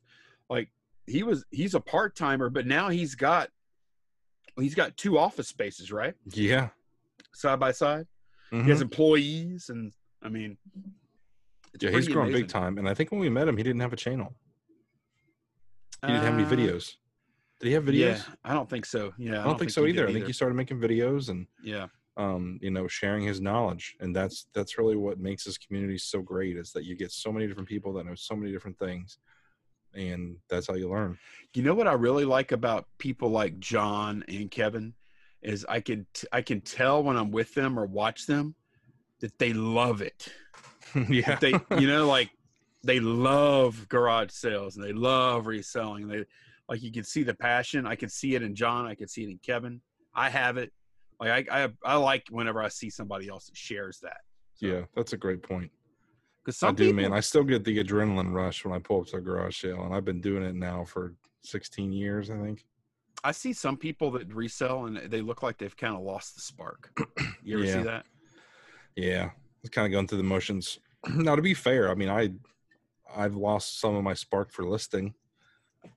Like he was, he's a part timer, but now he's got, he's got two office spaces, right, Yeah. side by side. Mhm. He has employees, and I mean, Yeah, he's growing big time. And I think when we met him, he didn't have a channel. He didn't have any Uh, videos. Did he have videos? Yeah, I don't think so. Yeah, I don't, think, so he either. I think he started making videos and yeah, um, you know, sharing his knowledge. And that's that's really what makes this community so great is that you get so many different people that know so many different things. And that's how you learn. you know what I really like about people like John and Kevin is I can t- I can tell when I'm with them or watch them that they love it. yeah. That they you know like they love garage sales and they love reselling. They like you can see the passion. I can see it in John. I can see it in Kevin. I have it. Like I I, I like whenever I see somebody else that shares that. yeah, that's a great point. Because I do, people, man. I still get the adrenaline rush when I pull up to a garage sale, and I've been doing it now for 16 years, I think. I see some people that resell and they look like they've kind of lost the spark. You ever Yeah. see that? Yeah, it's kind of going through the motions. now, to be fair, I mean, I I've lost some of my spark for listing.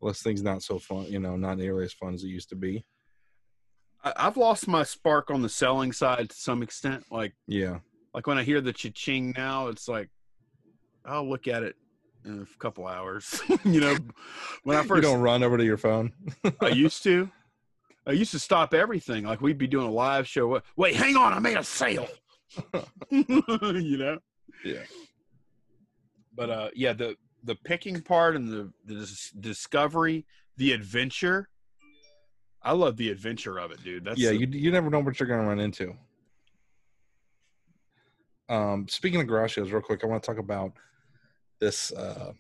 Listing's not so fun, you know, not nearly as fun as it used to be. I, I've lost my spark on the selling side to some extent. Like Yeah, like when I hear the cha-ching now, it's like I'll look at it in a couple hours. you know, when I you first don't run over to your phone. I used to. I used to stop everything. Like we'd be doing a live show. Wait, hang on, I made a sale. you know. Yeah. But uh, yeah, the the picking part and the the dis- discovery, the adventure. I love the adventure of it, dude. That's yeah, the- you you never know what you're going to run into. Um, speaking of garage sales, real quick, I want to talk about this uh,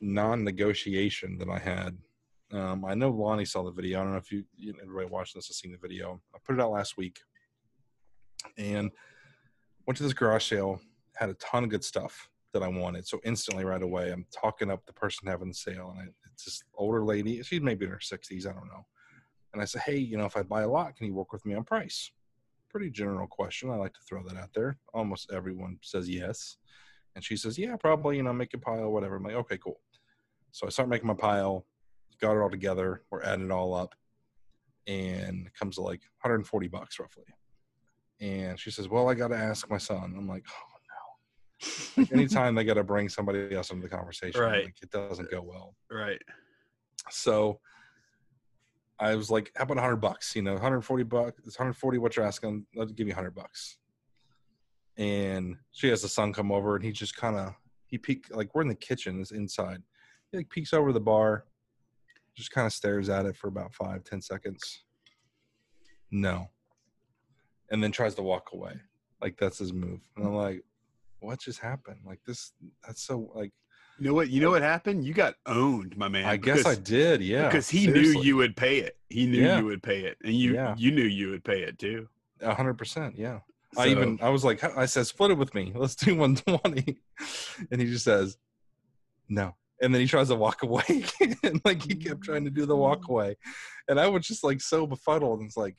non-negotiation that I had. Um, I know Lonnie saw the video. I don't know if you, you everybody watching this has seen the video. I put it out last week, and went to this garage sale. Had a ton of good stuff that I wanted. So instantly, right away, I'm talking up the person having the sale, and I, it's this older lady. She's maybe in her 60s. I don't know. And I said, hey, you know, if I buy a lot, can you work with me on price? Pretty general question. I like to throw that out there. Almost everyone says yes. And she says, yeah, probably, you know, make a pile, whatever. I'm like, okay, cool. So I start making my pile, got it all together. We're adding it all up. And it comes to like 140 bucks roughly. And she says, well, I got to ask my son. I'm like, oh no. Like anytime they got to bring somebody else into the conversation, Right. like, it doesn't go well. right. So I was like, how about 100 bucks? You know, 140 bucks. It's 140 what you're asking. I'll give you 100 bucks. And she has the son come over and he just kind of, he peek like we're in the kitchen, it's inside. He like peeks over the bar, just kind of stares at it for about five, ten seconds. No. And then tries to walk away. Like that's his move. And I'm like, what just happened? Like this, that's so like, You know what? You know what happened? You got owned, my man. I guess I did. Yeah. because he seriously. knew you would pay it. He knew Yeah. you would pay it, and you Yeah. you knew you would pay it too. A hundred percent, yeah. I even I was like, I said, split it with me. Let's do one twenty, and he just says, no. And then he tries to walk away, and like he kept trying to do the walk away, and I was just like so befuddled. And it's like,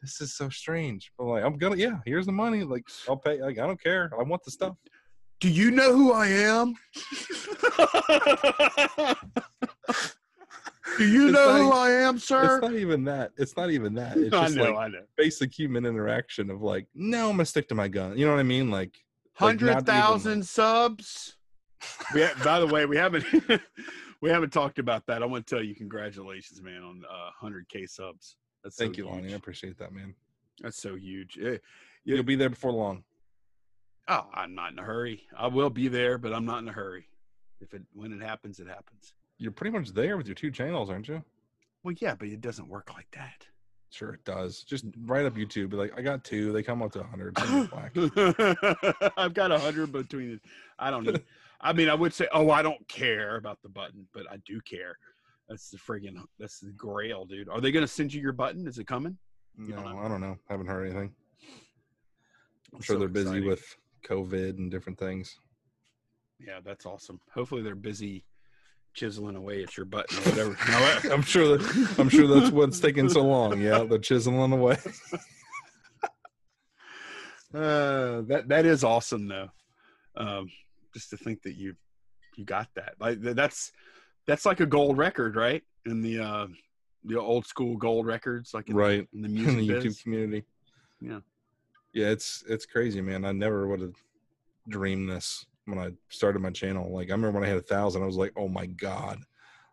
this is so strange. But like, I'm gonna, yeah. Here's the money. Like, I'll pay. Like, I don't care. I want the stuff. Do you know who I am? Do you It's know not who I am, sir? It's not even that. It's not even that. It's I just know, like I know. basic human interaction of like, no, I'm gonna stick to my gun. You know what I mean? Like, like, not even, Hundred thousand subs. We ha- by the way, we haven't we haven't talked about that. I want to tell you congratulations, man, on uh, hundred k subs. That's so Thank you, Lonnie. I appreciate that, man. That's so huge. Eh, You'll be there before long. Oh, I'm not in a hurry. I will be there, but I'm not in a hurry. If it when it happens, it happens. You're pretty much there with your two channels, aren't you? Well, yeah, but it doesn't work like that. Sure, it does. Just write up YouTube. Be like, I got two. They come up to 100. send me black. I've got a hundred between it. I don't need. I mean, I would say, oh, I don't care about the button, but I do care. That's the friggin' that's the grail, dude. Are they gonna send you your button? Is it coming? No, don't? I don't know. Haven't heard anything. I'm That's sure so they're busy exciting. with COVID and different things. Yeah, that's awesome. Hopefully, they're busy chiseling away at your button or whatever. No, I'm sure that I'm sure that's what's taking so long. Yeah, they're chiseling away. Uh, that that is awesome though. Um, just to think that you you got that. Like that's that's like a gold record, right? In the uh the old school gold records, like in, right in the in music the YouTube biz. community. Yeah. Yeah, it's it's crazy, man. I never would have dreamed this when I started my channel. Like I remember when I had a thousand, I was like, oh my god,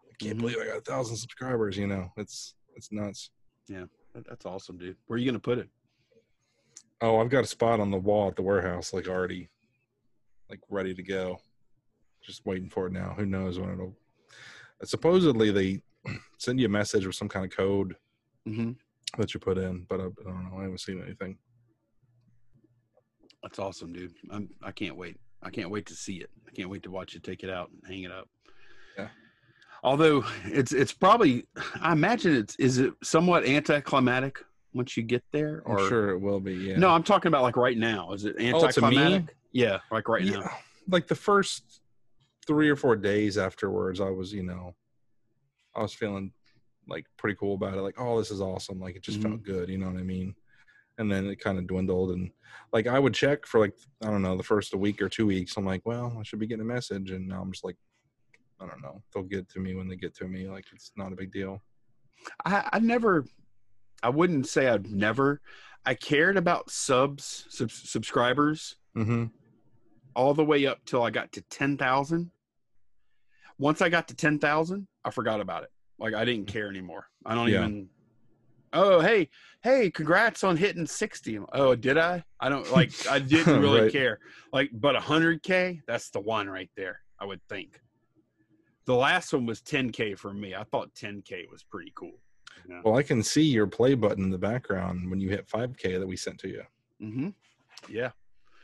I can't Mhm. believe I got a thousand subscribers. You know, it's it's nuts. Yeah, That's awesome, dude. Where are you gonna put it? Oh, I've got a spot on the wall at the warehouse, like already, like ready to go. Just waiting for it now. Who knows when it'll? Supposedly they send you a message with some kind of code Mm-hmm. that you put in, but I, I don't know. I haven't seen anything. That's awesome, dude. I'm I can't wait. I can't wait to see it. I can't wait to watch you take it out and hang it up. Yeah. Although it's it's probably I imagine it's is it somewhat anticlimactic once you get there I'm sure it will be. Yeah. No, I'm talking about like right now. Is it anticlimactic? Oh, anticlimactic? yeah, like right yeah, now. like the first three or four days afterwards, I was, you know, I was feeling like pretty cool about it. Like, oh, this is awesome. Like it just felt mm-hmm. good. You know what I mean? And then it kind of dwindled, and like I would check for like I don't know the first a week or two weeks. I'm like, well, I should be getting a message, and now I'm just like, I don't know. They'll get to me when they get to me. Like it's not a big deal. I, I never, I wouldn't say I'd never. I cared about subs, sub, subscribers Mm-hmm. all the way up till I got to 10,000. Once I got to 10,000, I forgot about it. Like I didn't care anymore. I don't Yeah. even, oh, hey, hey, congrats on hitting 60. Oh, did I? I don't like, I didn't really Right. care. Like, but 100K, that's the one right there, I would think. The last one was 10K for me. I thought 10K was pretty cool. Well, I can see your play button in the background when you hit 5K that we sent to you. Mm-hmm. Yeah.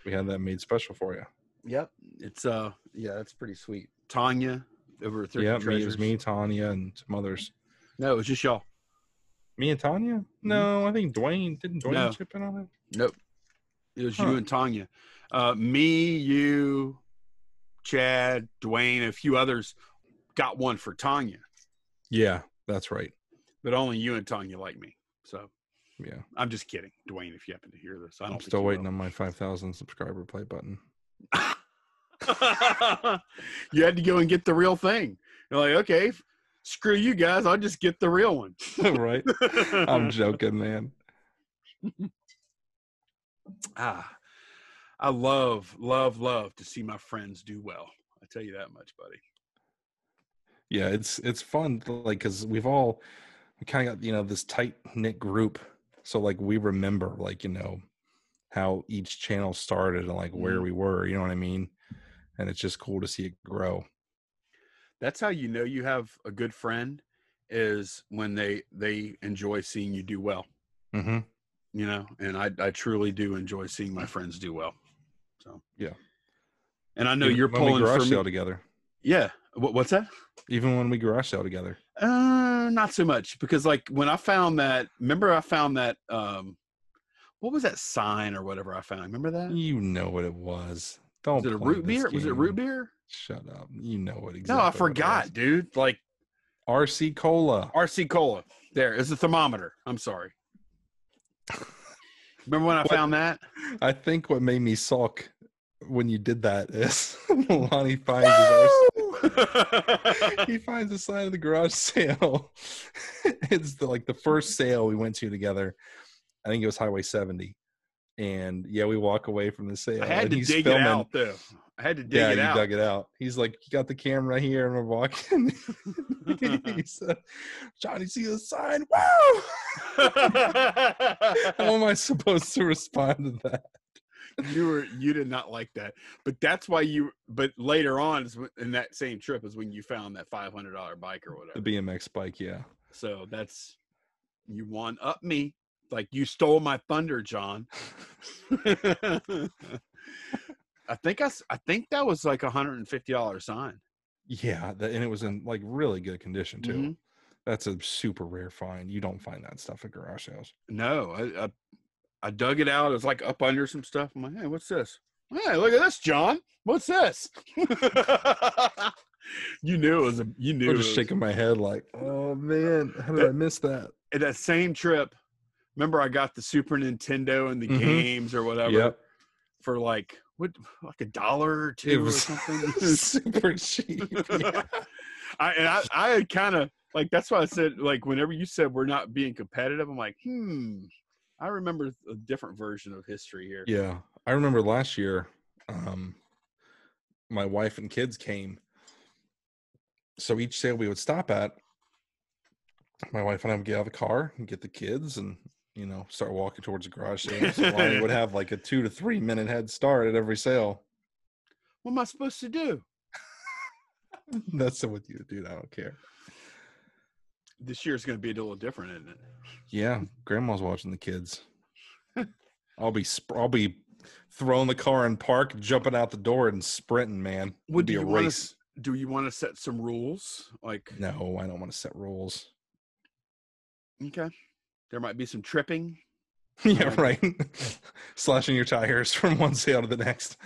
We had that made special for you. Yep. It's uh yeah, that's pretty sweet. Tanya over at Thrifty Yeah, me, it was me, Tanya, and some others. No, it was just y'all. Me and Tanya? No, I think Dwayne didn't Dwayne No. chip in on it. Nope. It was Huh. you and Tanya. Uh me, you, Chad, Dwayne, a few others got one for Tanya, Yeah, that's right. but only you and Tanya like me. So Yeah, I'm just kidding, Dwayne. If you happen to hear this, I don't. I'm think still you waiting will. on my 5,000 subscriber play button. you had to go and get the real thing. You're like, okay, f- screw you guys. I'll just get the real one. right? I'm joking, man. ah, I love, love, love to see my friends do well. I tell you that much, buddy. Yeah, it's it's fun, like because we've all we kind of got you know this tight knit group, so like we remember like you know how each channel started and like where Mhm. we were. You know what I mean? And it's just cool to see it grow. That's how you know you have a good friend is when they they enjoy seeing you do well. Mm-hmm. You know, and I I truly do enjoy seeing my friends do well. So Yeah. and I know Even you're pulling garage for sale me. together. Yeah. What, what's that? Even when we garage sale together. Uh, not so much because like when I found that, remember I found that um, what was that sign or whatever I found? Remember that? You know what it was. Don't. Was it a root beer? Was it root beer? Shut up. You know what exactly. No, I forgot, dude. Like RC Cola. RC Cola. There is a thermometer. I'm sorry. Remember when I What? found that? I think what made me sulk when you did that is Lonnie finds his RC he finds the sign of the garage sale. it's the, like the first sale we went to together. I think it was Highway 70. And yeah, we walk away from the sale. I had to he's dig filming. it out though. I had to dig yeah, it you out. dug it out. He's like, You got the camera here, and we're walking. he said, Johnny, see the sign? Wow! How am I supposed to respond to that? you were you did not like that, but that's why you. But later on, in that same trip, is when you found that five hundred dollar bike or whatever. The BMX bike, yeah. So that's you won up me. Like you stole my thunder, John. I think I, I think that was like a hundred and fifty dollar sign. Yeah, that, and it was in like really good condition too. Mhm. That's a super rare find. You don't find that stuff at garage sales. No, I, I I dug it out. It was like up under some stuff. I'm like, hey, what's this? Hey, look at this, John. What's this? you knew it was a. You knew I'm it just was- shaking my head like, oh man, how did I miss that? at that same trip. Remember, I got the Super Nintendo and the Mhm. games or whatever Yep. for like what like a dollar or two or something. super cheap. Yeah. I and I, I had kind of like that's why I said like whenever you said we're not being competitive, I'm like, hmm. I remember a different version of history here. Yeah, I remember last year, um, my wife and kids came. So each sale we would stop at, my wife and I would get out of the car and get the kids and you know start walking towards the garage sale. So Lonnie would have like a two to three minute head start at every sale. What am I supposed to do? That's what you do. I don't care. This year's going to be a little different, isn't it? Yeah, grandma's watching the kids. I'll be sp- I'll be throwing the car in park, jumping out the door, and sprinting. Man, Would be a race. Do you want to set some rules? Like, No, I don't want to set rules. okay, there might be some tripping. yeah, Like- right. Slashing your tires from one sale to the next.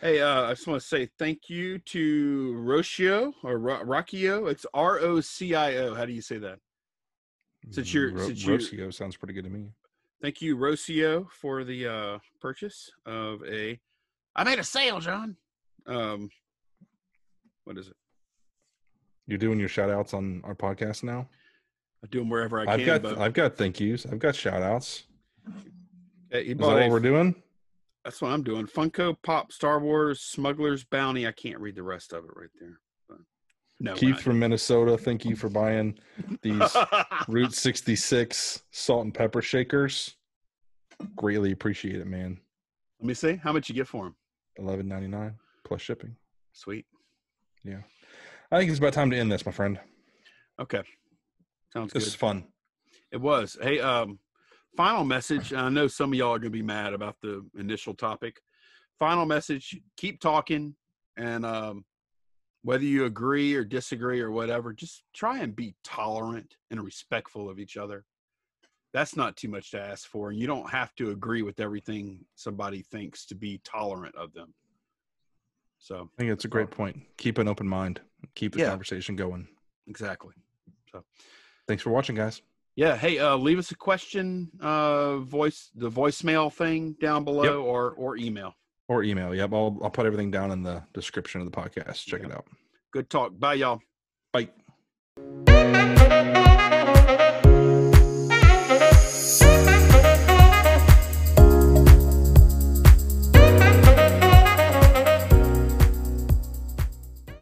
Hey, uh, I just want to say thank you to Rocio or Ro- Rocio. It's R O C I O. How do you say that? Since you're- Ro- since you're- Rocio sounds pretty good to me. Thank you, Rocio, for the uh, purchase of a. I made a sale, John. Um, what is it? You're doing your shout outs on our podcast now. I do them wherever I can. I've can. got but I've got thank yous. I've got shout outs. Hey, he Is that bought what a- we're doing? that's what I'm doing. Funko Pop Star Wars Smuggler's Bounty. I can't read the rest of it right there. But no, Keith from Minnesota, thank you for buying these Route 66 salt and pepper shakers. Greatly appreciate it, man. Let me see how much you get for them. Eleven ninety nine plus shipping. Sweet. Yeah, I think it's about time to end this, my friend. Okay. Sounds This good. is fun. It was. Hey, um, final message. I know some of y'all are gonna be mad about the initial topic. Final message: keep talking, and um, whether you agree or disagree or whatever, just try and be tolerant and respectful of each other. That's not too much to ask for. You don't have to agree with everything somebody thinks to be tolerant of them. So I think it's a great point. Keep an open mind. Keep the Yeah. conversation going. exactly. So Thanks for watching, guys. Yeah. Hey, uh, leave us a question, uh, voice the voicemail thing down below, or or email. Or email. Yep. I'll I'll put everything down in the description of the podcast. Check Yeah. it out. Good talk. Bye, y'all. Bye.